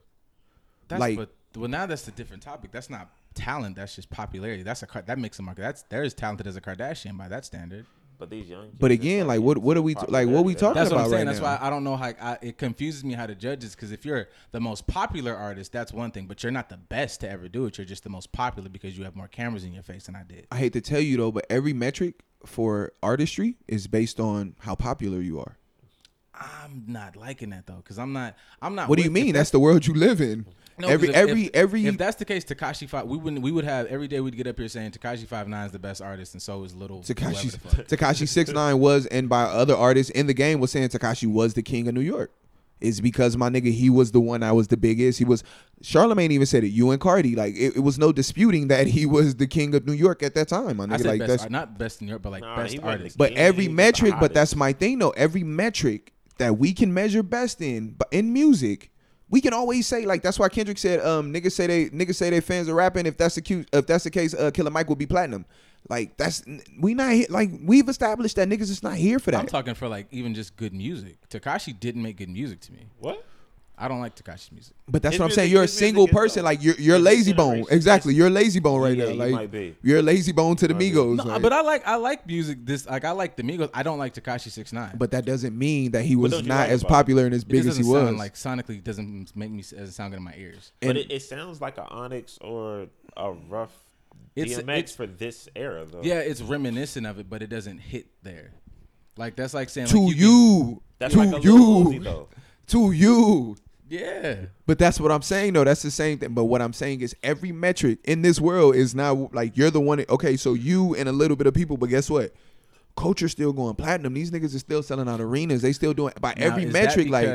That's, like- but well, now that's a different topic. That's not talent. That's just popularity. That's a Kar- that makes a market. That's they're as talented as a Kardashian by that standard. But these young. Kids, But again, like, what- what are we- like, what we talking That's what I'm about saying. right That's now. why I don't know how I, it confuses me how to judge this. Because if you're the most popular artist, that's one thing. But you're not the best to ever do it. You're just the most popular because you have more cameras in your face than I did. I hate to tell you though, but every metric for artistry is based on how popular you are. I'm not liking that though, because I'm not. I'm not. What do you with- if mean? That's the world you live in. No, every 'cause if- every if, every If that's the case, Tekashi Five, we wouldn't. We would have every day. We'd get up here saying Tekashi Five Nine is the best artist, and so is Little. Tekashi. Tekashi six nine was, and by other artists in the game was saying Tekashi was the king of New York. Is because my nigga, he was the one that was the biggest. He was Charlemagne even said it. You and Cardi, like it, it was no disputing that he was the king of New York at that time. My I said like best, that's not best in York but like Nah, best artist. But every he was the metric, but that's my thing though. Every metric that we can measure best in, but in music, we can always say like that's why Kendrick said, um, niggas say they niggas say they fans are rapping. If that's the cute, if that's the case, uh, Killer Mike will be platinum. Like that's we not here, like we've established that niggas is not here for that. I'm talking for like even just good music. Tekashi didn't make good music to me. What? I don't like Tekashi's music. But that's His what I'm music- saying. You're a single person. dope. Like you're you're Layzie Bone. Exactly. You're Layzie Bone right Yeah, now. you Like might be. you're a Layzie Bone to the Might be. Migos. No, like- but I like I like music. This like I like the Migos. I don't like Tekashi Six Nine. but that doesn't mean that he was don't like as popular and as it big as he was. sound like sonically it doesn't make me doesn't sound good in my ears. But And- it, it sounds like an Onyx or a rough It's- DMX it's- for this era, though. Yeah, it's reminiscent of it, but it doesn't hit there. Like that's like saying to like, you, can- That's to like a you, Uzi, though. to you. Yeah. But that's what I'm saying though. That's the same thing. But what I'm saying is every metric in this world is not like you're the one. that- okay, so you and a little bit of people, but guess what? Culture's still going platinum. These niggas are still selling out arenas. They still doing by Now, every metric. Like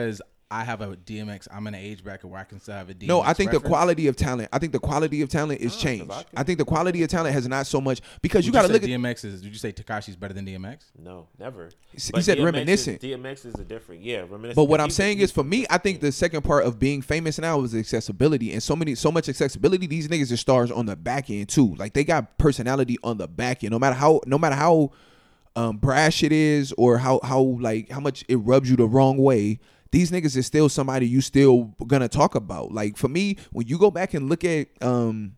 I have a DMX. I'm in an age bracket where I can still have a DMX. no, I think the quality of talent. I think the quality of talent is 'cause changed. I I think the quality of talent has not so much because you got to look at. DMX is. Did you say Tekashi's better than DMX? No, never. He But said DMX reminiscent. Is, DMX is a different, yeah, reminiscent. But what I'm saying is, for me, I think the second part of being famous now is accessibility, and so many, so much accessibility. These niggas are stars on the back end too. Like they got personality on the back end. No matter how, no matter how um, brash it is, or how how like how much it rubs you the wrong way. These niggas is still somebody you still gonna talk about. Like for me, when you go back and look at um,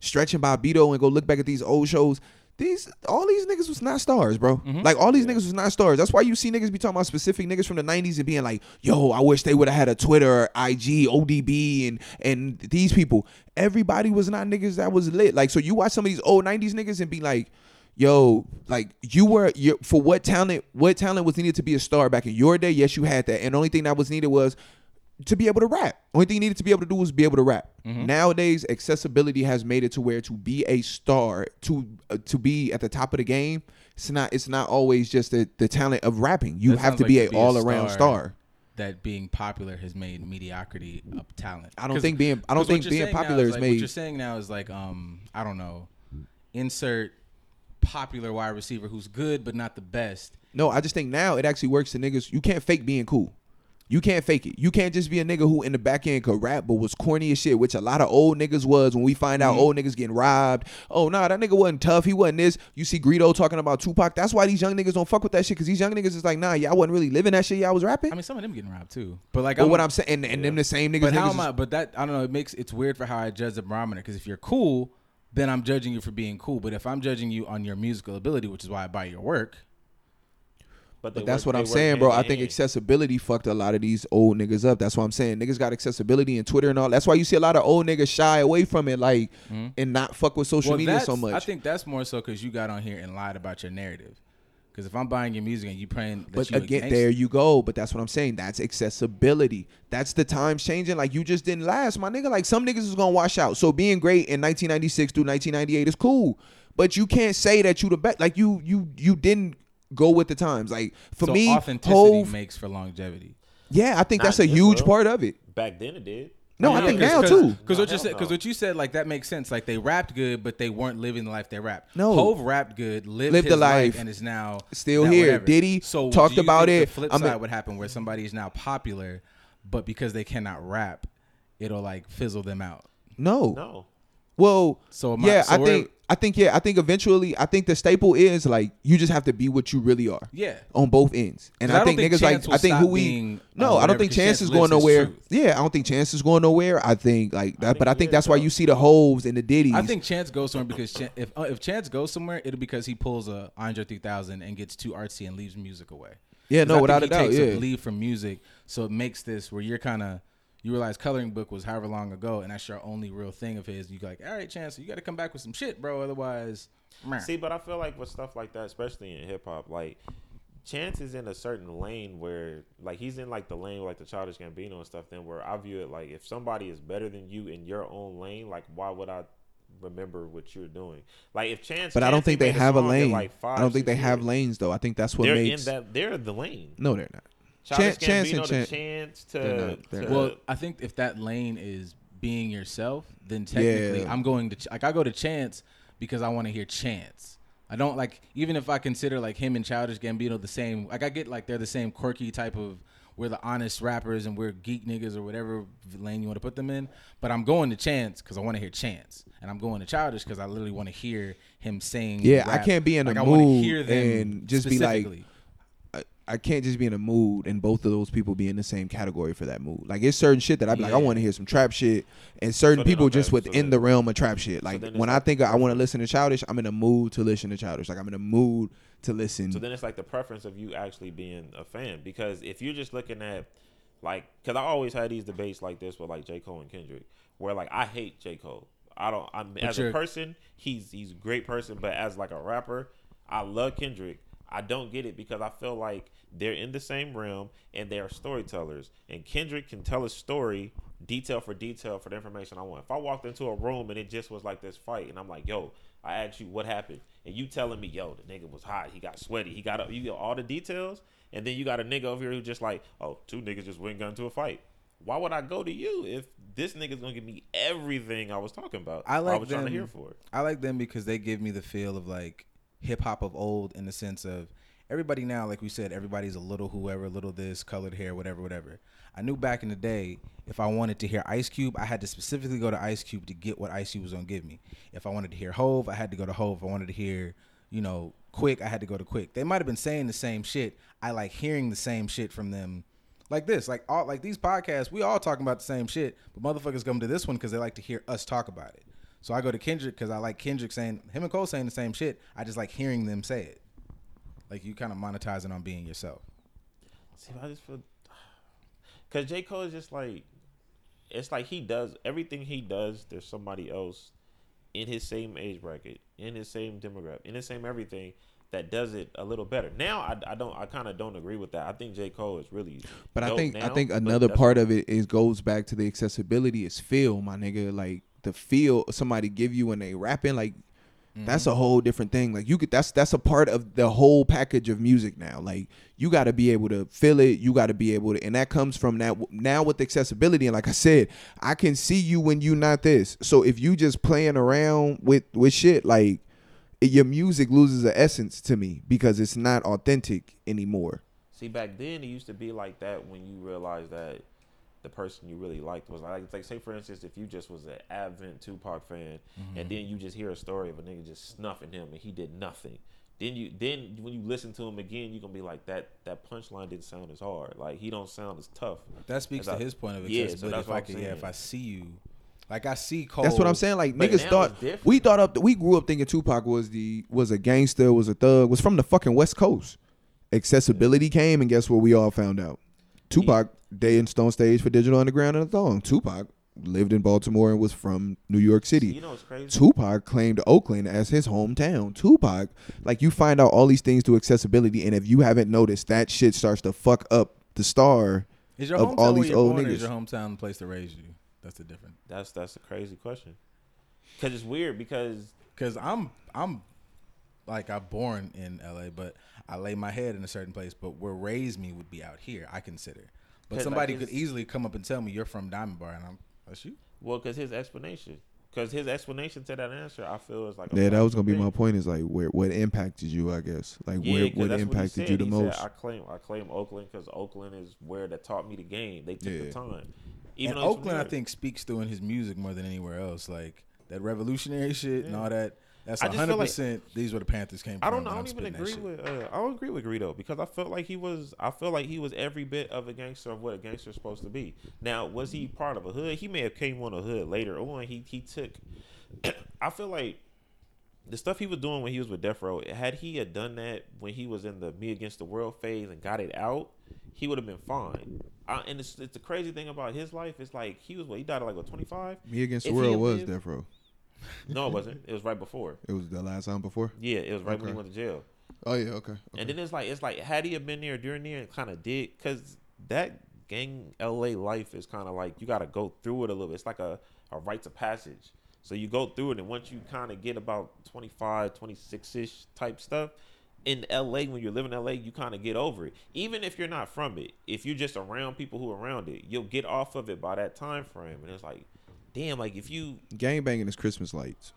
Stretch and Bobbito and go look back at these old shows. These all these niggas was not stars, bro. Like all these niggas was not stars. That's why you see niggas be talking about specific niggas from the '90s and being like, "Yo, I wish they would have had a Twitter, IG, ODB, and and these people." Everybody was not niggas that was lit. Like so, you watch some of these old '90s niggas and be like, "Yo, like you were you for what talent? What talent was needed to be a star back in your day? Yes, you had that, and the only thing that was needed was." to be able to rap. Only thing you needed to be able to do was be able to rap. Nowadays, accessibility has made it to where to be a star, to uh, to be at the top of the game, it's not it's not always just the, the talent of rapping. You That have to like be to a all around star. That being popular has made mediocrity a talent. I don't think being I don't think being popular is like, What made. you're saying now is like, um, I don't know, insert popular wide receiver who's good but not the best. No, I just think now it actually works to niggas. You can't fake being cool. You can't fake it. You can't just be a nigga who in the back end could rap but was corny as shit, which a lot of old niggas was when we find out mm-hmm. old niggas getting robbed. Oh nah, that nigga wasn't tough. He wasn't this. You see Greedo talking about Tupac. That's why these young niggas don't fuck with that shit. Cause these young niggas is like, nah, y'all wasn't really living that shit. Y'all was rapping. I mean, some of them getting robbed too. But like, but what I'm saying, and, and them the same niggas. But how niggas am I? But that I don't know. It makes it's weird for how I judge the barometer. Because if you're cool, then I'm judging you for being cool. But if I'm judging you on your musical ability, which is why I buy your work, But, But that's work- what I'm saying, bro. I think accessibility fucked a lot of these old niggas up. That's what I'm saying. Niggas got accessibility and Twitter and all. That's why you see a lot of old niggas shy away from it, like, mm-hmm. and not fuck with social well, media so much. I think that's more so because you got on here and lied about your narrative. Because if I'm buying your music and you praying, that But you a again, gangster- there you go. But that's what I'm saying. That's accessibility. That's the times changing. Like you just didn't last, my nigga. Like some niggas is gonna wash out. So being great in 1996 through 1998 is cool. But you can't say that you the best. Like you, you, you didn't go with the times. Like for so me, authenticity Hov, makes for longevity. yeah, I think Not that's a huge world. part of it. Back then it did. No, I think now too. Because what you said, because no. what you said, like that makes sense. Like they rapped good, but they weren't living the life they rapped. No. Hove rapped good, lived, Lived his the life. and is now Still that here. whatever. Diddy so talked do you about think it. The flip I mean- side would happen where somebody is now popular, but because they cannot rap, it'll like fizzle them out. No. No. Well, So my- yeah, so I think I think yeah, I think eventually I think the staple is like you just have to be what you really are. Yeah. On both ends. And I, I think think niggas like I think who we being, No, uh, I don't think Chance Chance is going nowhere. Yeah, I don't think Chance is going nowhere. I think like that, think but I think is, that's why you see the hoves and the diddies. I think Chance goes somewhere because Chan- if uh, if Chance goes somewhere, it'll because he pulls a Andre 3000 and gets too artsy and leaves music away. Yeah, no, I without a doubt, takes yeah. leave from music, so it makes this where you're kind of you realize coloring book was however long ago, and that's your only real thing of his. You go like, all right, Chance, you got to come back with some shit, bro. Otherwise, meh." See, but I feel like with stuff like that, especially in hip hop, like Chance is in a certain lane where, like, he's in like the lane like the Childish Gambino and stuff. Then where I view it like if somebody is better than you in your own lane, like why would I remember what you're doing? Like if Chance, but I don't think they have a lane. like, five, I don't think they six have lanes though. I think that's what They're makes in that. They're the lane. No, they're not. Childish Chance and Gambino, Chan- the chance to, They're not- they're to- Well, I think if that lane is being yourself, then technically Yeah. I'm going to like I go to Chance because I want to hear Chance. I don't like even if I consider like him and Childish Gambino the same. Like I get like they're the same quirky type of we're the honest rappers and we're geek niggas or whatever lane you want to put them in. But I'm going to Chance because I want to hear Chance, and I'm going to Childish because I literally want to hear him saying. Yeah, I can't be in like, a I wanna mood hear them and just be like, specifically. I, I can't just be in a mood and both of those people be in the same category for that mood. Like it's certain shit that I be like, I want to hear some trap shit, and certain So people okay, just within then- the realm of trap shit. Like then it's when I like- think I want to listen to Childish, I'm in a mood to listen to Childish. Like I'm in a mood to listen. So then it's like the preference of you actually being a fan. Because if you're just looking at, like, because I always had these debates like this with like J. Cole and Kendrick, where like I hate J. Cole. I don't. I'm as a person, he's he's a great person, but as like a rapper, I love Kendrick. I don't get it because I feel like they're in the same realm and they are storytellers. And Kendrick can tell a story detail for detail for the information I want. If I walked into a room and it just was like this fight, and I'm like, "Yo," I asked you what happened, and you telling me, "Yo, the nigga was hot. He got sweaty. He got up. You get all the details." And then you got a nigga over here who just like, "Oh, two niggas just went got into a fight." Why would I go to you if this nigga's gonna give me everything I was talking about? I like was trying to hear for it. I like them because they give me the feel of like hip hop of old in the sense of everybody now, like we said, everybody's a little whoever, little this, colored hair, whatever, whatever. I knew back in the day, if I wanted to hear Ice Cube, I had to specifically go to Ice Cube to get what Ice Cube was gonna give me. If I wanted to hear Hove, I had to go to Hove. If I wanted to hear, you know, Quick, I had to go to Quick. They might have been saying the same shit. I like hearing the same shit from them. Like this, like all like these podcasts, we all talking about the same shit, but motherfuckers come to this one because they like to hear us talk about it. So I go to Kendrick because I like Kendrick saying him and Cole saying the same shit. I just like hearing them say it. Like you kind of monetizing on being yourself. See, I just feel because J Cole is just like it's like he does everything he does. There's somebody else in his same age bracket, in his same demographic, in his same everything that does it a little better. Now, I, I don't, I kind of don't agree with that. I think J Cole is really, But I dope think I think another part of it is goes back to the accessibility is feel, my nigga. Like the feel somebody give you when they rapping, like that's a whole different thing. Like you could that's that's a part of the whole package of music now. Like you got to be able to feel it. You got to be able to, and that comes from that now with accessibility. And like I said, I can see you when you not this. So if you just playing around with with shit, like your music loses the essence to me because it's not authentic anymore. See, back then it used to be like that when you realized that the person you really liked was like, like say for instance, if you just was an Advent Tupac fan, Mm-hmm. and then you just hear a story of a nigga just snuffing him and he did nothing. Then you then when you listen to him again, you're gonna be like that that punchline didn't sound as hard. Like he don't sound as tough. That speaks As to I- his point of Yeah, so accessibility. that's if what I I'm could, yeah, if I see you, like I see Cole. That's what I'm saying. Like But niggas thought we thought up. We grew up thinking Tupac was the was a gangster, was a thug, was from the fucking West Coast. Accessibility came, and guess what? We all found out. Tupac day in Stone Stage for Digital Underground and a Thong. Tupac lived in Baltimore and was from New York City. You know what's crazy? Tupac claimed Oakland as his hometown. Tupac, like you find out all these things through accessibility, and if you haven't noticed, that shit starts to fuck up the star is your of hometown all where these you're old born, Is niggas. your hometown the place to raise you? That's the difference. That's that's a crazy question. Cause it's weird because Cause I'm I'm like I'm born in LA, but I lay my head in a certain place. But where raised me would be out here. I consider. But 'Cause, like, somebody could easily come up and tell me you're from Diamond Bar, and I'm That's you. Well, because his explanation, because his explanation to that answer, I feel is like Yeah, that was gonna be my point. Is like where what impacted you? I guess like Yeah, where 'cause what impacted said. you the He most. Said, I claim I claim Oakland because Oakland is where that taught me the game. They took Yeah. the time. and though he's from Oakland, I think, speaks through in his music more than anywhere else. Like that revolutionary shit and all that. That's I just feel hundred like- percent. These were the Panthers came. I from don't know. I don't even agree with. Uh, I don't agree with Greedo because I felt like he was. I feel like he was every bit of a gangster of what a gangster is supposed to be. Now, was he part of a hood? He may have came on a hood later on. He he took. I feel like the stuff he was doing when he was with Death Row. Had he had done that when he was in the Me Against the World phase and got it out, he would have been fine. I, and it's, it's the crazy thing about his life. It's like he was what he died at like what twenty five. Me against the if he world was lived- Death Row. No, it wasn't. It was right before. It was the last time before. Yeah, it was right when he went to jail. Oh yeah, okay. okay. And then it's like it's like had he have been there during there and kind of did because that gang LA life is kind of like you got to go through it a little bit. It's like a, a rites of passage. So you go through it and once you kind of get about 25, 26 ish type stuff in LA when you're living in LA, you kind of get over it. Even if you're not from it, if you're just around people who are around it, you'll get off of it by that time frame. And it's like, damn, like if you Gang banging is Christmas lights.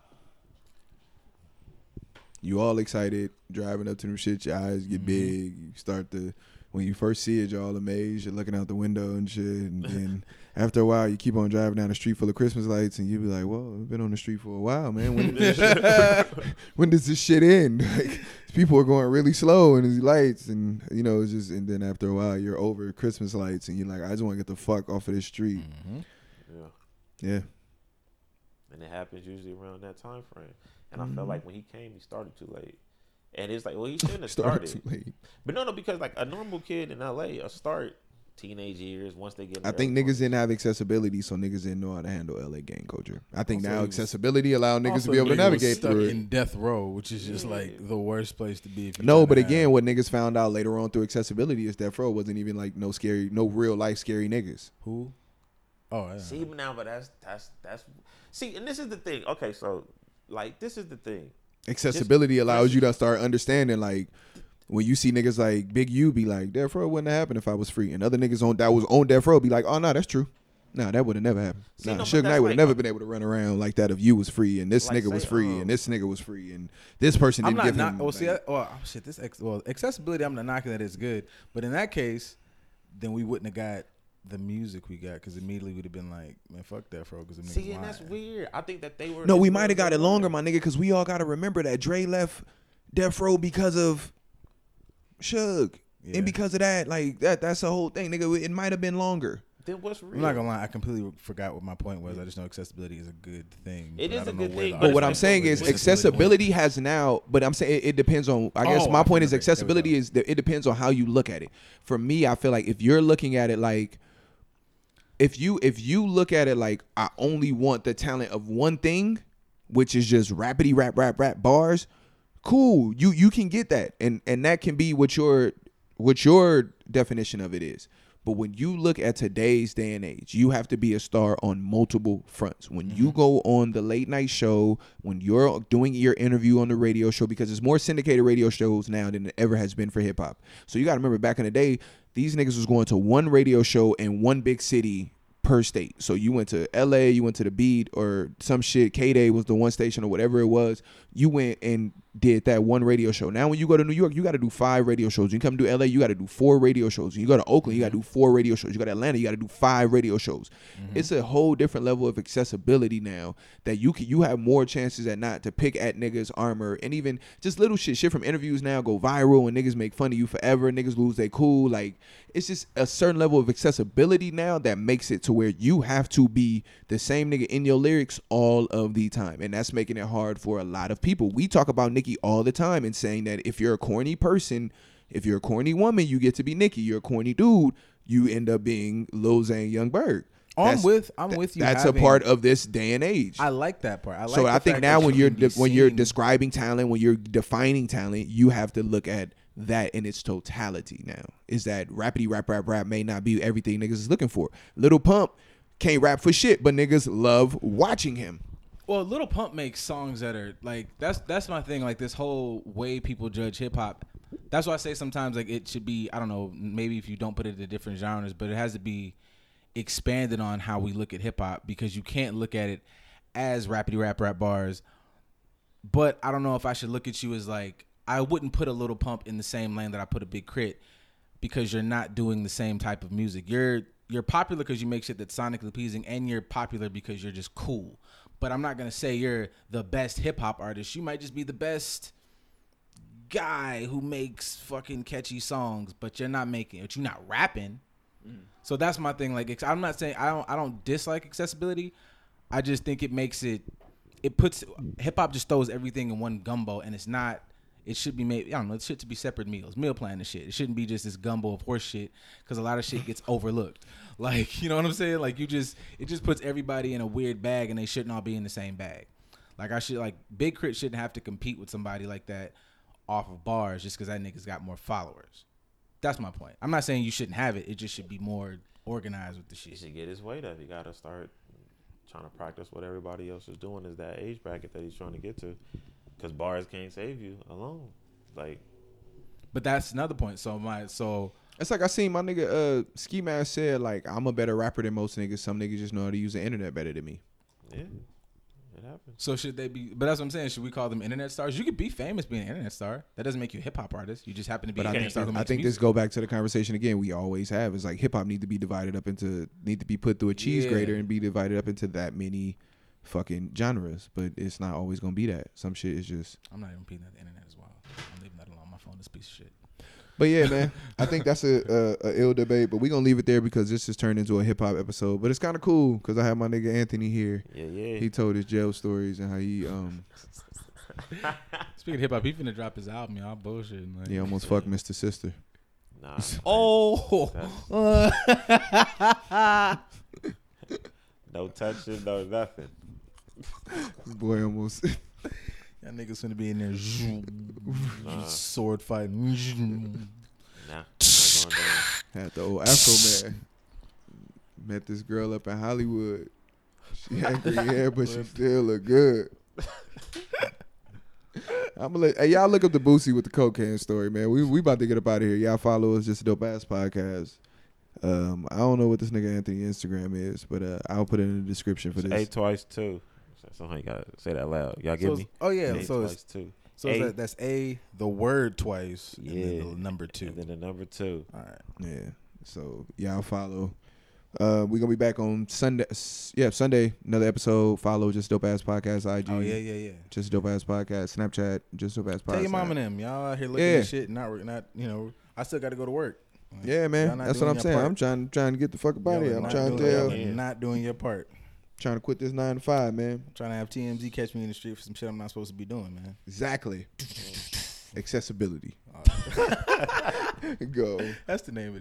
You all excited, driving up to them shit, your eyes get big. You start to when you first see it, you're all amazed. You're looking out the window and shit. And then after a while, you keep on driving down the street full of Christmas lights, and you be like, "Well, we've been on the street for a while, man. When, did this shit- when does this shit end? Like, people are going really slow in these lights, and you know, it's just. And then after a while, you're over Christmas lights, and you're like, I just want to get the fuck off of this street. Mhm. Yeah, Yeah, and it happens usually around that time frame. And I Mhm. felt like when he came, he started too late. And it's like, well, he shouldn't have started started. too late. But no, no, because like a normal kid in LA, a start teenage years once they get. I think niggas 20s. didn't have accessibility, so niggas didn't know how to handle LA gang culture. I think Also, now accessibility allowed niggas to be able to navigate through it. in death row, which is just Yeah. like the worst place to be. If No, but again, have- what niggas found out later on through accessibility is Death Row wasn't even like no scary, no real life scary niggas. who? Oh, yeah. See, but now, but that's that's that's see, and this is the thing. Okay, so like this is the thing. Accessibility allows you to start understanding like when you see niggas like Big U be like Death Row wouldn't have happened if I was free, and other niggas on that was on Death Row be like, oh no, that's true. No, that would have never happened. See, nah, no, but Suge Knight would have like- never been able to run around like that if you was free and this Like, nigga was free um, and this nigga was free and this person I'm didn't give not. him. Well, see, I, well, shit. This ex, well, accessibility. I'm not knocking that it's good, but in that case, then we wouldn't have got the music we got because immediately we'd have been like, man, fuck that, bro. Because See, and that's weird. I think that they were. No, we might have got it longer, my nigga, because we all got to remember that Dre left Death Row because of Suge. Yeah. And because of that, like that, that's the whole thing, nigga. It might have been longer. Then what's real? I'm not gonna lie. I completely forgot what my point was. I just know accessibility is a good thing. It is but is I a don't good know thing, but But what I'm saying is what's accessibility has now, but I'm saying it, it depends on. I guess Oh, my I point is remember. There we accessibility is that it depends on how you look at it. For me, I feel like if you're looking at it like, if you if you look at it like I only want the talent of one thing, which is just rapidy rap rap rap bars, cool. You you can get that, and and that can be what your what your definition of it is. But when you look at today's day and age, you have to be a star on multiple fronts. When you mm-hmm. go on the late night show, when you're doing your interview on the radio show, because it's more syndicated radio shows now than it ever has been for hip hop. So you got to remember back in the day, these niggas was going to one radio show in one big city per state. So you went to LA, you went to the Beat or some shit. KDAY was the one station or whatever it was. You went and did that one radio show. Now when you go to New York, you got to do five radio shows. You come to LA, you got to do four radio shows. You go to Oakland, you got to mm-hmm. do four radio shows. You go to Atlanta, you got to do five radio shows. Mm-hmm. It's a whole different level of accessibility now that you can you have more chances at not to pick at niggas armor and even just little shit shit from interviews now go viral and niggas make fun of you forever. Niggas lose their cool. Like it's just a certain level of accessibility now that makes it to where you have to be the same nigga in your lyrics all of the time. And that's making it hard for a lot of people. We talk about Nicki all the time and saying that if you're a corny person, if you're a corny woman, you get to be Nicki. You're a corny dude, you end up being Lil Zane Young Berg. Oh, I'm with. I'm with you. That's having- a part of this day and age. I like that part. I like so I think now when you you're de- when you're describing talent, when you're defining talent, you have to look at that in its totality. Now is that rapidy rap rap rap may not be everything niggas is looking for. Lil Pump can't rap for shit, but niggas love watching him. Well, Lil Pump makes songs that are like that's that's my thing. Like this whole way people judge hip hop. That's why I say sometimes like it should be. I don't know. Maybe if you don't put it into different genres, but it has to be. expanded on how we look at hip hop because you can't look at it as rapidy rap rap bars. But I don't know if I should look at you as like I wouldn't put a Lil Pump in the same lane that I put a Big K.R.I.T. because you're not doing the same type of music. You're you're popular because you make shit that's sonically pleasing, and you're popular because you're just cool. But I'm not gonna say you're the best hip hop artist. You might just be the best guy who makes fucking catchy songs, but you're not making it. You're not rapping. Mm-hmm. So that's my thing. Like I'm not saying I don't I don't dislike accessibility. I just think it makes it it puts hip hop just throws everything in one gumbo, and it's not. It should be made. I don't know. It should to be separate meals, meal plan and shit. It shouldn't be just this gumbo of horse shit because a lot of shit gets overlooked. Like you know what I'm saying? Like you just it just puts everybody in a weird bag, and they shouldn't all be in the same bag. Like I should like Big K.R.I.T. shouldn't have to compete with somebody like that off of bars just because that nigga's got more followers. That's my point. I'm not saying you shouldn't have it. It just should be more organized with the shit. He should get his weight up. He got to start trying to practice what everybody else is doing. Is that age bracket that he's trying to get to? Because bars can't save you alone. Like But that's another point. So my so It's like I seen my nigga uh Ski Mask said like I'm a better rapper than most niggas. Some niggas just know how to use the internet better than me. yeah, it happens. so should they be? But that's what I'm saying. Should we call them internet stars? You could be famous being an internet star. That doesn't make you a hip hop artist. You just happen to be But an I internet think star. who I makes think this go back to the conversation again we always have. Is like hip hop need to be divided up into need to be put through a cheese Yeah. grater and be divided up into that many fucking genres. But it's not always gonna be that. Some shit is just I'm not even repeating that the internet as well. I'm leaving that alone. My phone is piece of shit. But yeah, man, I think that's a, a, a ill debate. But we gonna leave it there because this has turned into a hip hop episode. But it's kind of cool because I have my nigga Anthony here. Yeah, yeah. He told his jail stories and how he um Speaking of hip hop, he finna drop his album. Y'all bullshit. Like, he almost fucked Mr. Sister. nah. Oh, no touching, no nothing. Boy, almost. that nigga's gonna be in there Nah, sword fighting. nah. Not going. Had the old Afroman. Met this girl up in Hollywood. She had green hair, but she still look good. I'm gonna let hey, y'all look up the Boosie with the cocaine story, man. We we about to get up out of here. Y'all follow us, just a dope ass podcast. Um, I don't know what this nigga Anthony Instagram is, but uh, I'll put it in the description for It's this. A twice two. Somehow you gotta say that loud. Y'all So give it's- me. oh yeah, A so twice it's two. so A. that, that's a the word twice. Yeah. and then the number two. And then the number two. All right. Yeah. So y'all follow. Uh, we're gonna be back on Sunday. Yeah, Sunday. Another episode. Follow just dope ass podcast. IG. Oh yeah, yeah, yeah. Just dope ass podcast. Snapchat. Just dope ass podcast. Tell your mom and them, y'all out here looking Yeah. at shit, and not work- not you know. I still got to go to work. Like, Yeah, man. That's what I'm saying. part. I'm trying trying to get the fuck up out of here. I'm trying to tell. y'all are Yeah. not doing your part. Trying to quit this nine to five, man. trying to have TMZ catch me in the street for some shit I'm not supposed to be doing, man. Exactly. Accessibility. Uh, Go. that's the name of it.